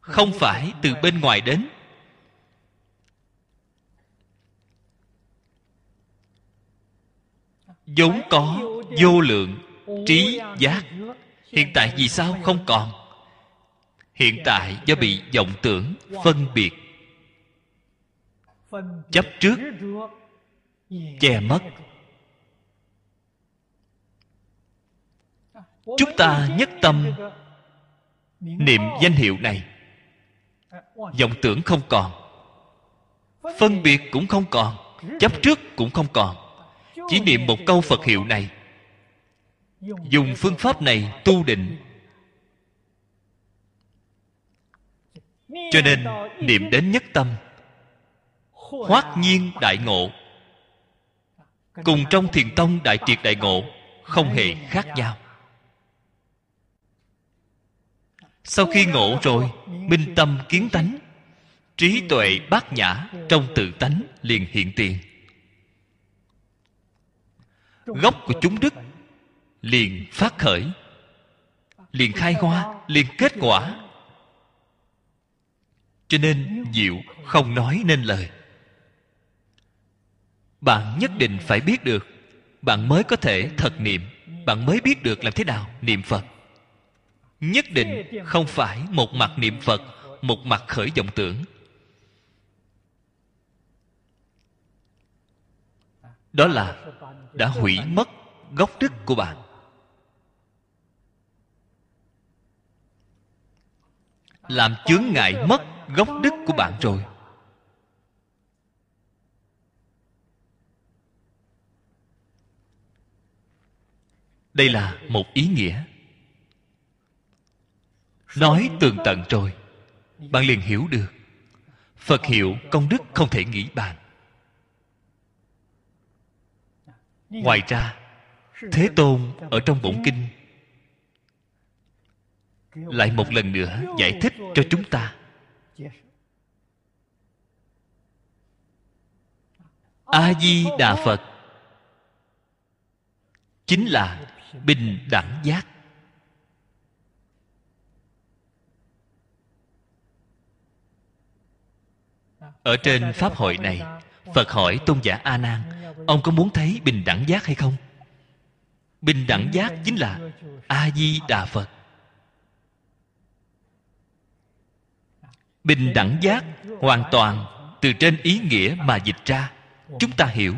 Không phải từ bên ngoài đến. Vốn có, vô lượng, trí, giác. Hiện tại vì sao không còn? Hiện tại do bị vọng tưởng, phân biệt. Chấp trước, che mất. Chúng ta nhất tâm niệm danh hiệu này. Vọng tưởng không còn, phân biệt cũng không còn, chấp trước cũng không còn. Chỉ niệm một câu phật hiệu này. Dùng phương pháp này tu định. Cho nên niệm đến nhất tâm hoát nhiên đại ngộ. Cùng trong thiền tông đại triệt đại ngộ không hề khác nhau. Sau khi ngộ rồi, minh tâm kiến tánh, trí tuệ bát nhã trong tự tánh liền hiện tiền. Gốc của chúng đức liền phát khởi, liền khai hoa, liền kết quả. Cho nên diệu không nói nên lời. Bạn nhất định phải biết được, bạn mới có thể thật niệm, bạn mới biết được làm thế nào niệm phật nhất định không phải một mặt niệm phật, một mặt khởi vọng tưởng. Đó là đã hủy mất gốc đức của bạn. Làm chướng ngại mất gốc đức của bạn rồi. Đây là một ý nghĩa nói tường tận rồi, bạn liền hiểu được. Phật hiệu công đức không thể nghĩ bàn. Ngoài ra, thế tôn ở trong bổn kinh lại một lần nữa giải thích cho chúng ta. A di đà phật chính là bình đẳng giác. Ở trên pháp hội này, phật hỏi tôn giả a nan, ông có muốn thấy bình đẳng giác hay không? Bình đẳng giác chính là a di đà phật. Bình đẳng giác hoàn toàn từ trên ý nghĩa mà dịch ra. Chúng ta hiểu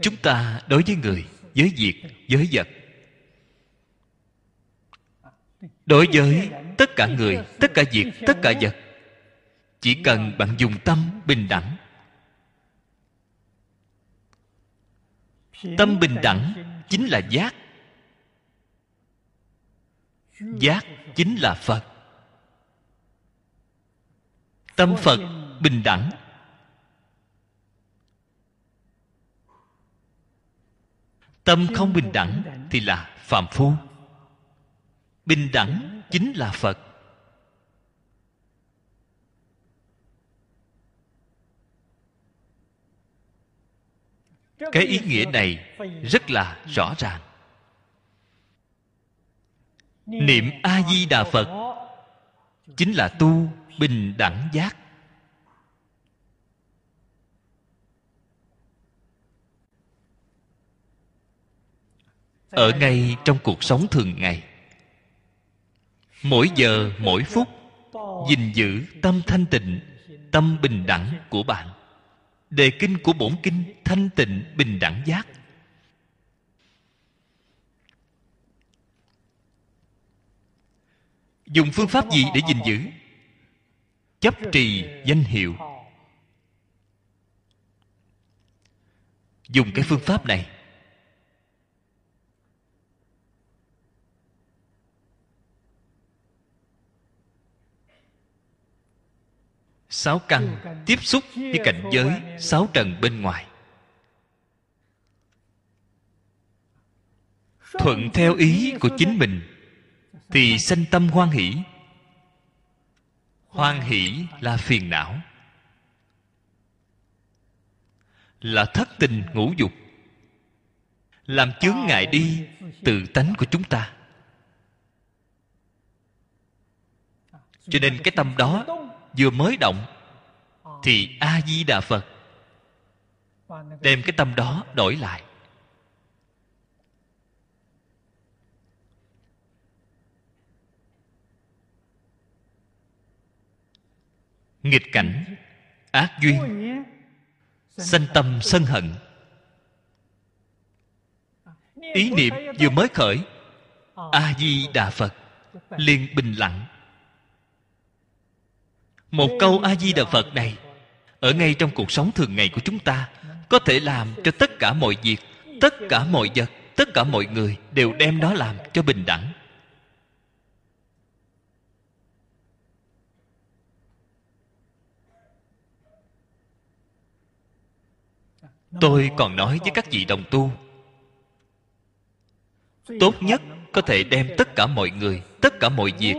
chúng ta đối với người, với việc, với vật. Đối với tất cả người, tất cả việc, tất cả vật, chỉ cần bạn dùng tâm bình đẳng. Tâm bình đẳng chính là giác. Giác chính là phật. Tâm phật bình đẳng tâm không bình đẳng thì là phạm phu. Bình đẳng chính là phật. Cái ý nghĩa này rất là rõ ràng. Niệm a di đà phật chính là tu bình đẳng giác. Ở ngay trong cuộc sống thường ngày. Mỗi giờ, mỗi phút, gìn giữ tâm thanh tịnh, tâm bình đẳng của bạn. Đề kinh của bổn kinh thanh tịnh, bình đẳng giác. Dùng phương pháp gì để gìn giữ? Chấp trì danh hiệu. Dùng cái phương pháp này. Sáu căn tiếp xúc với cảnh giới sáu trần bên ngoài. Thuận theo ý của chính mình thì sanh tâm hoan hỷ. Hoan hỷ là phiền não là thất tình ngũ dục làm chướng ngại đi tự tánh của chúng ta. Cho nên cái tâm đó vừa mới động, thì a di đà phật đem cái tâm đó đổi lại. Nghịch cảnh, ác duyên, sanh tâm, sân hận. Ý niệm vừa mới khởi, a di đà phật liền bình lặng một câu a di đà phật này, ở ngay trong cuộc sống thường ngày của chúng ta, có thể làm cho tất cả mọi việc, tất cả mọi vật, tất cả mọi người đều đem nó làm cho bình đẳng. Tôi còn nói với các vị đồng tu, tốt nhất có thể đem tất cả mọi người, tất cả mọi việc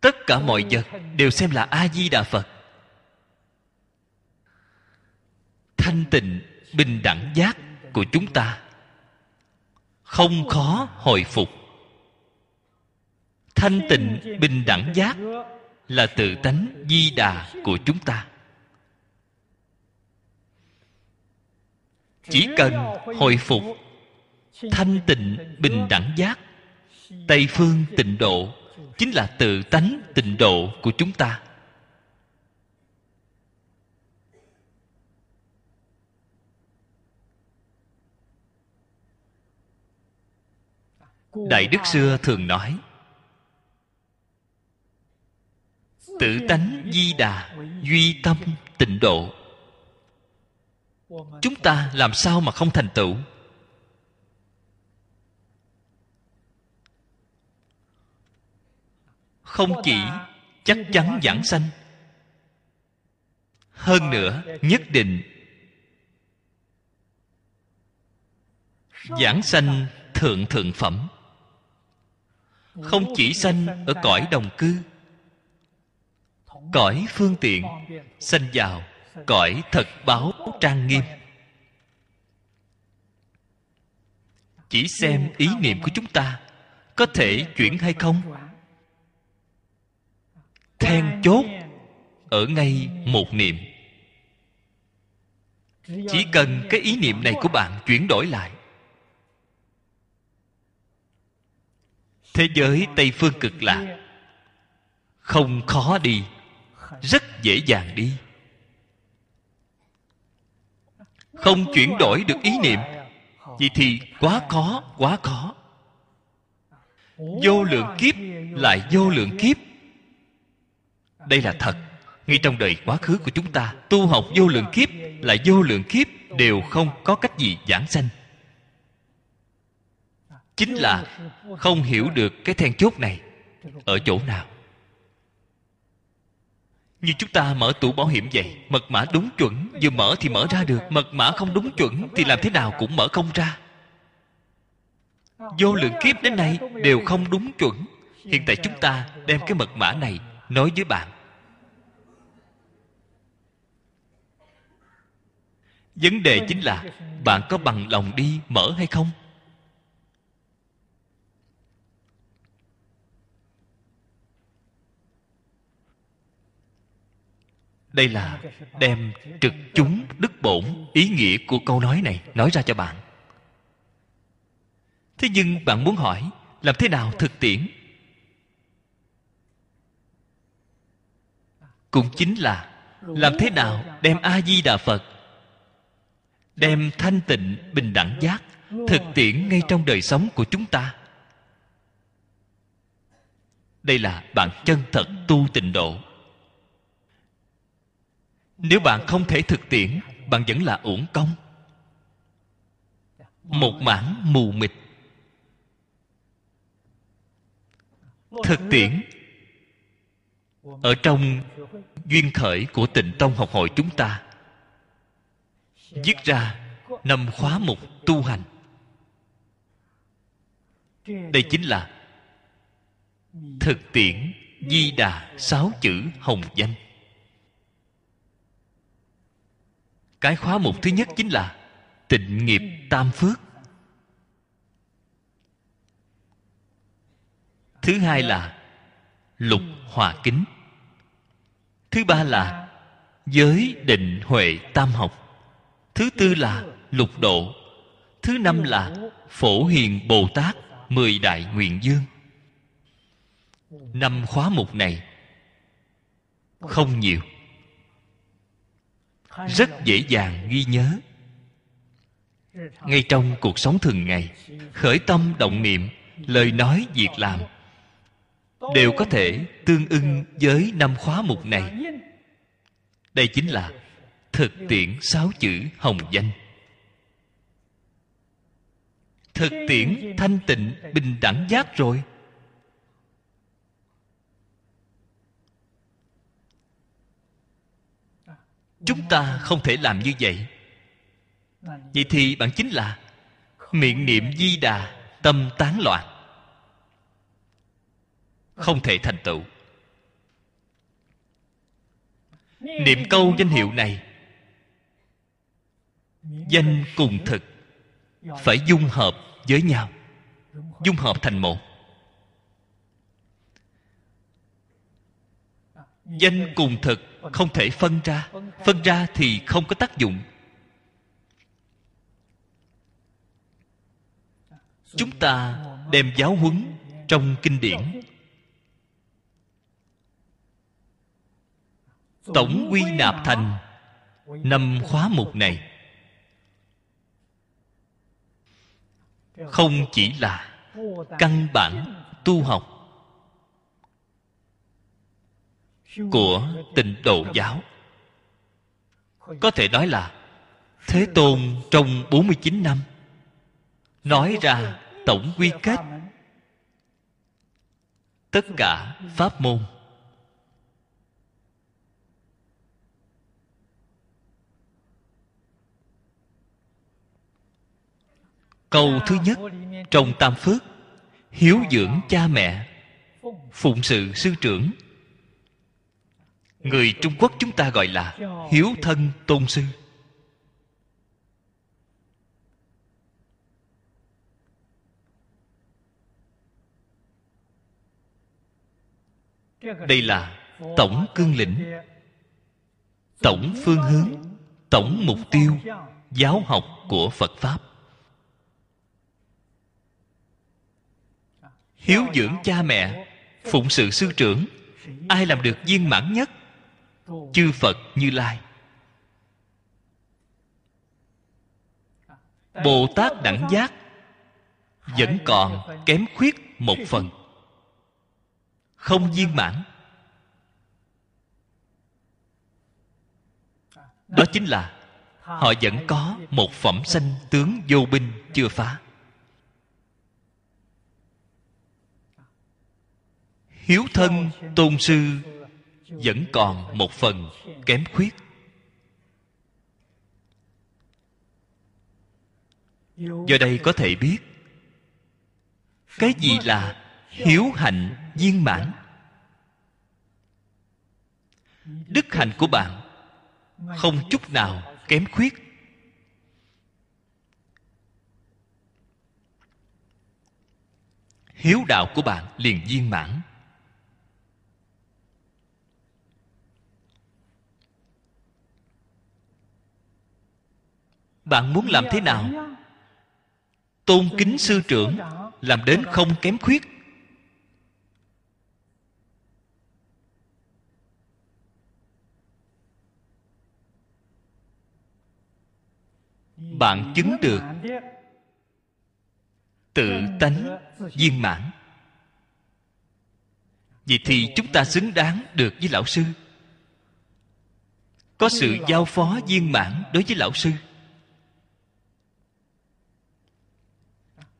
tất cả mọi vật đều xem là a di đà phật. Thanh tịnh, bình đẳng giác của chúng ta không khó hồi phục. Thanh tịnh, bình đẳng giác là tự tánh di đà của chúng ta. Chỉ cần hồi phục, thanh tịnh, bình đẳng giác, tây phương tịnh độ chính là tự tánh tịnh độ của chúng ta. Đại đức xưa thường nói, tự tánh di đà, duy tâm tịnh độ. Chúng ta làm sao mà không thành tựu? Không chỉ chắc chắn giảng sanh, hơn nữa nhất định giảng sanh thượng thượng phẩm. Không chỉ sanh ở cõi đồng cư, cõi phương tiện sanh vào cõi thật báo trang nghiêm. Chỉ xem ý niệm của chúng ta có thể chuyển hay không? Then chốt ở ngay một niệm. Chỉ cần cái ý niệm này của bạn chuyển đổi lại. Thế giới tây phương cực lạc không khó đi rất dễ dàng đi. Không chuyển đổi được ý niệm vậy thì quá khó quá khó. Vô lượng kiếp lại vô lượng kiếp đây là thật. Ngay trong đời quá khứ của chúng ta, tu học vô lượng kiếp là vô lượng kiếp đều không có cách gì giảng sanh. Chính là không hiểu được cái then chốt này ở chỗ nào. Như chúng ta mở tủ bảo hiểm vậy, mật mã đúng chuẩn, vừa mở thì mở ra được, mật mã không đúng chuẩn thì làm thế nào cũng mở không ra. Vô lượng kiếp đến nay đều không đúng chuẩn. Hiện tại chúng ta đem cái mật mã này nói với bạn. Vấn đề chính là bạn có bằng lòng đi mở hay không? Đây là đem trực chúng đức bổn ý nghĩa của câu nói này nói ra cho bạn. Thế nhưng bạn muốn hỏi làm thế nào thực tiễn? Cũng chính là làm thế nào đem a di đà phật đem thanh tịnh, bình đẳng giác thực tiễn ngay trong đời sống của chúng ta. Đây là bạn chân thật tu tịnh độ. Nếu bạn không thể thực tiễn, bạn vẫn là uổng công. Một mảng mù mịt. Thực tiễn ở trong duyên khởi của tịnh tông học hội chúng ta viết ra năm khóa mục tu hành. Đây chính là thực tiễn di đà sáu chữ hồng danh. Cái khóa mục thứ nhất chính là tịnh nghiệp tam phước. Thứ hai là lục hòa kính. Thứ ba là giới định huệ tam học thứ tư là lục độ. Thứ năm là phổ hiền bồ tát, mười đại nguyện dương. Năm khóa mục này không nhiều. Rất dễ dàng ghi nhớ. Ngay trong cuộc sống thường ngày, khởi tâm động niệm, lời nói, việc làm đều có thể tương ưng với năm khóa mục này. Đây chính là thực tiễn sáu chữ hồng danh. Thực tiễn thanh tịnh, bình đẳng giác rồi. Chúng ta không thể làm như vậy. Vậy thì bạn chính là miệng niệm di đà, tâm tán loạn. Không thể thành tựu. Niệm câu danh hiệu này danh cùng thực. Phải dung hợp với nhau. Dung hợp thành một. Danh cùng thực không thể phân ra. Phân ra thì không có tác dụng. Chúng ta đem giáo huấn trong kinh điển. Tổng quy nạp thành năm khóa mục này. Không chỉ là căn bản tu học của tịnh độ giáo. Có thể nói là thế tôn trong 49 năm nói ra tổng quy kết tất cả pháp môn. Câu thứ nhất, trong tam phước, hiếu dưỡng cha mẹ. Phụng sự sư trưởng. Người trung quốc chúng ta gọi là hiếu thân tôn sư. Đây là tổng cương lĩnh, tổng phương hướng, tổng mục tiêu, giáo học của phật pháp. Hiếu dưỡng cha mẹ, phụng sự sư trưởng, ai làm được viên mãn nhất? Chư phật như lai. Bồ tát đẳng giác vẫn còn kém khuyết một phần. Không viên mãn. Đó chính là họ vẫn có một phẩm sanh tướng vô binh chưa phá. Hiếu thân tôn sư vẫn còn một phần kém khuyết. Do đây có thể biết, cái gì là hiếu hạnh viên mãn? Đức hạnh của bạn không chút nào kém khuyết. Hiếu đạo của bạn liền viên mãn. Bạn muốn làm thế nào? Tôn kính sư trưởng, làm đến không kém khuyết. Bạn chứng được tự tánh viên mãn. Vậy thì chúng ta xứng đáng được với lão sư. Có sự giao phó viên mãn đối với lão sư.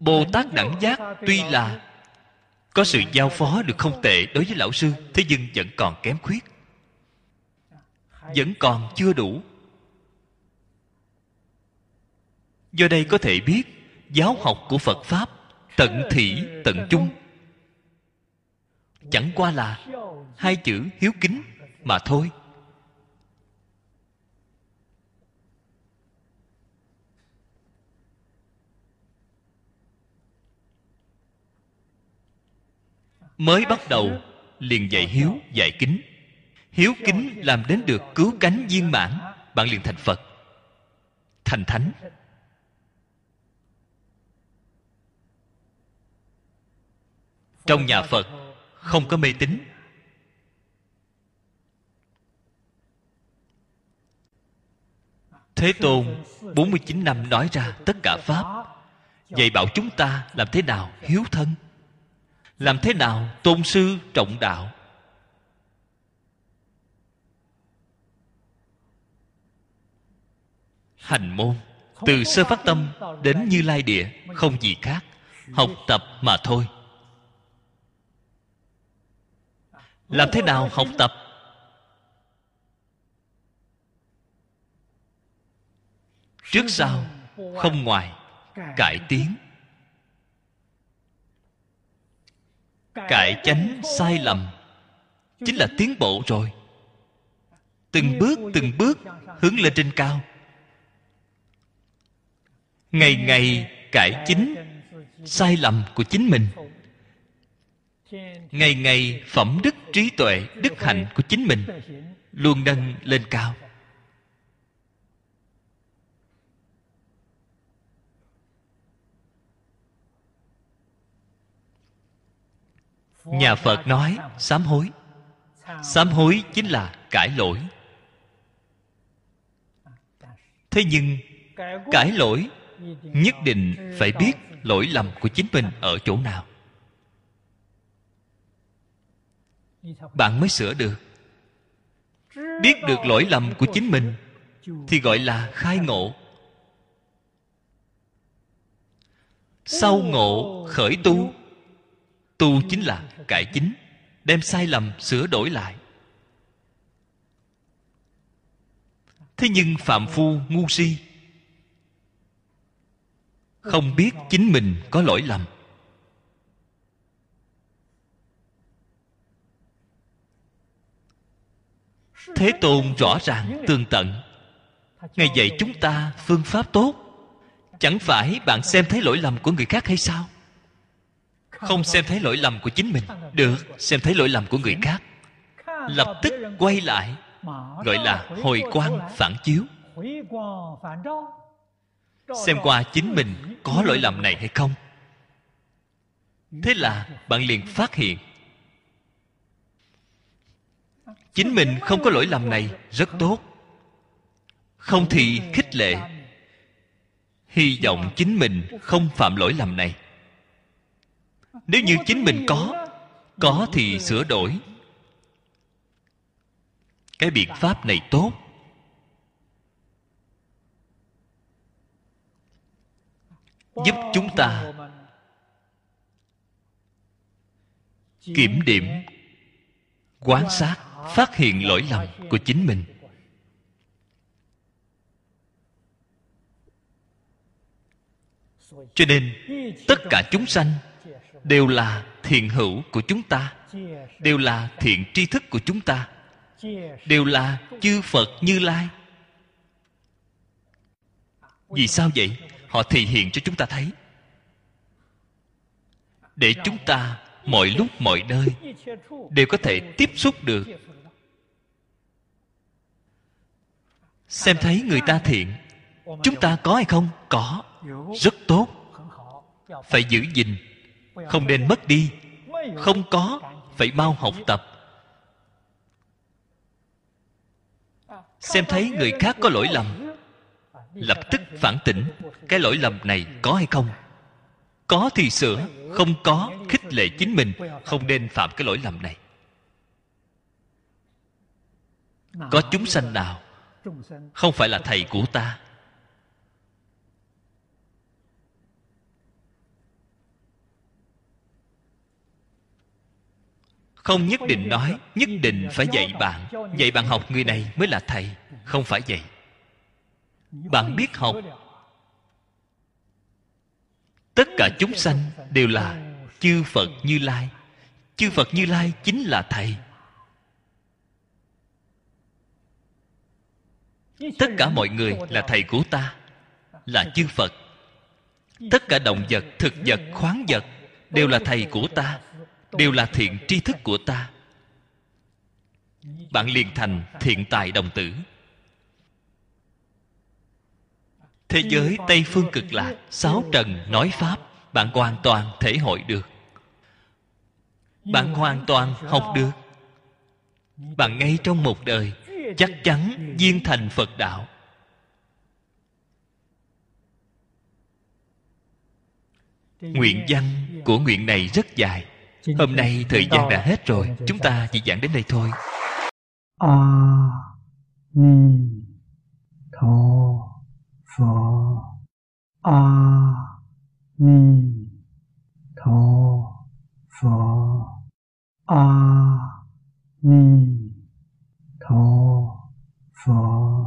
Bồ tát đẳng giác tuy là có sự giao phó được không tệ đối với lão sư, thế nhưng vẫn còn kém khuyết. Vẫn còn chưa đủ. Do đây có thể biết, giáo học của phật pháp tận thị tận chung. Chẳng qua là hai chữ hiếu kính mà thôi. Mới bắt đầu, liền dạy hiếu dạy kính. Hiếu kính làm đến được cứu cánh viên mãn, bạn liền thành phật, thành thánh. Trong nhà phật không có mê tín. Thế Tôn 49 năm nói ra tất cả Pháp. Dạy bảo chúng ta làm thế nào hiếu thân? Làm thế nào tôn sư trọng đạo? Hành môn từ sơ phát tâm đến như lai địa không gì khác học tập mà thôi. Làm thế nào học tập? Trước sau không ngoài cải tiến cải chánh sai lầm. Chính là tiến bộ rồi. Từng bước từng bước hướng lên trên cao. Ngày ngày cải chính sai lầm của chính mình. Ngày ngày phẩm đức trí tuệ đức hạnh của chính mình luôn nâng lên cao. Nhà phật nói, sám hối. Sám hối chính là cải lỗi. Thế nhưng cải lỗi nhất định phải biết lỗi lầm của chính mình ở chỗ nào. Bạn mới sửa được. Biết được lỗi lầm của chính mình thì gọi là khai ngộ. Sau ngộ, khởi tu tu chính là cải chính, đem sai lầm sửa đổi lại. Thế nhưng phạm phu ngu si, không biết chính mình có lỗi lầm. Thế tôn rõ ràng tương tận, ngài dạy chúng ta phương pháp tốt. Chẳng phải bạn xem thấy lỗi lầm của người khác hay sao? Không xem thấy lỗi lầm của chính mình. Được, xem thấy lỗi lầm của người khác. Lập tức quay lại, gọi là hồi quang phản chiếu. Xem qua chính mình có lỗi lầm này hay không. Thế là bạn liền phát hiện, chính mình không có lỗi lầm này rất tốt. Không thì khích lệ, hy vọng chính mình không phạm lỗi lầm này nếu như chính mình có có thì sửa đổi. Cái biện pháp này tốt. Giúp chúng ta kiểm điểm quán sát, phát hiện lỗi lầm của chính mình. Cho nên, tất cả chúng sanh đều là thiện hữu của chúng ta. Đều là thiện tri thức của chúng ta. Đều là chư phật như lai. Vì sao vậy? Họ thể hiện cho chúng ta thấy. Để chúng ta mọi lúc, mọi nơi đều có thể tiếp xúc được. Xem thấy người ta thiện, chúng ta có hay không? Có. Rất tốt. Phải giữ gìn không nên mất đi. Không có, phải mau học tập. Xem thấy người khác có lỗi lầm, lập tức phản tỉnh. Cái lỗi lầm này có hay không? Có thì sửa, không có, khích lệ chính mình. Không nên phạm cái lỗi lầm này. Có chúng sanh nào, không phải là thầy của ta không nhất định nói, nhất định phải dạy bạn. Dạy bạn học người này mới là thầy, không phải vậy bạn biết học. Tất cả chúng sanh đều là chư phật như lai. Chư phật như lai chính là thầy. Tất cả mọi người là thầy của ta, là chư phật. Tất cả động vật, thực vật, khoáng vật đều là thầy của ta đều là thiện tri thức của ta. Bạn liền thành thiện tài đồng tử. Thế giới tây phương cực lạc sáu trần nói pháp bạn hoàn toàn thể hội được. Bạn hoàn toàn học được. Bạn ngay trong một đời chắc chắn viên thành phật đạo. Nguyện văn của nguyện này rất dài Hôm nay thời gian đã hết rồi, Chúng ta chỉ giảng đến đây thôi. A Ni Tho Phở A Ni Tho Phở A Ni Tho Phở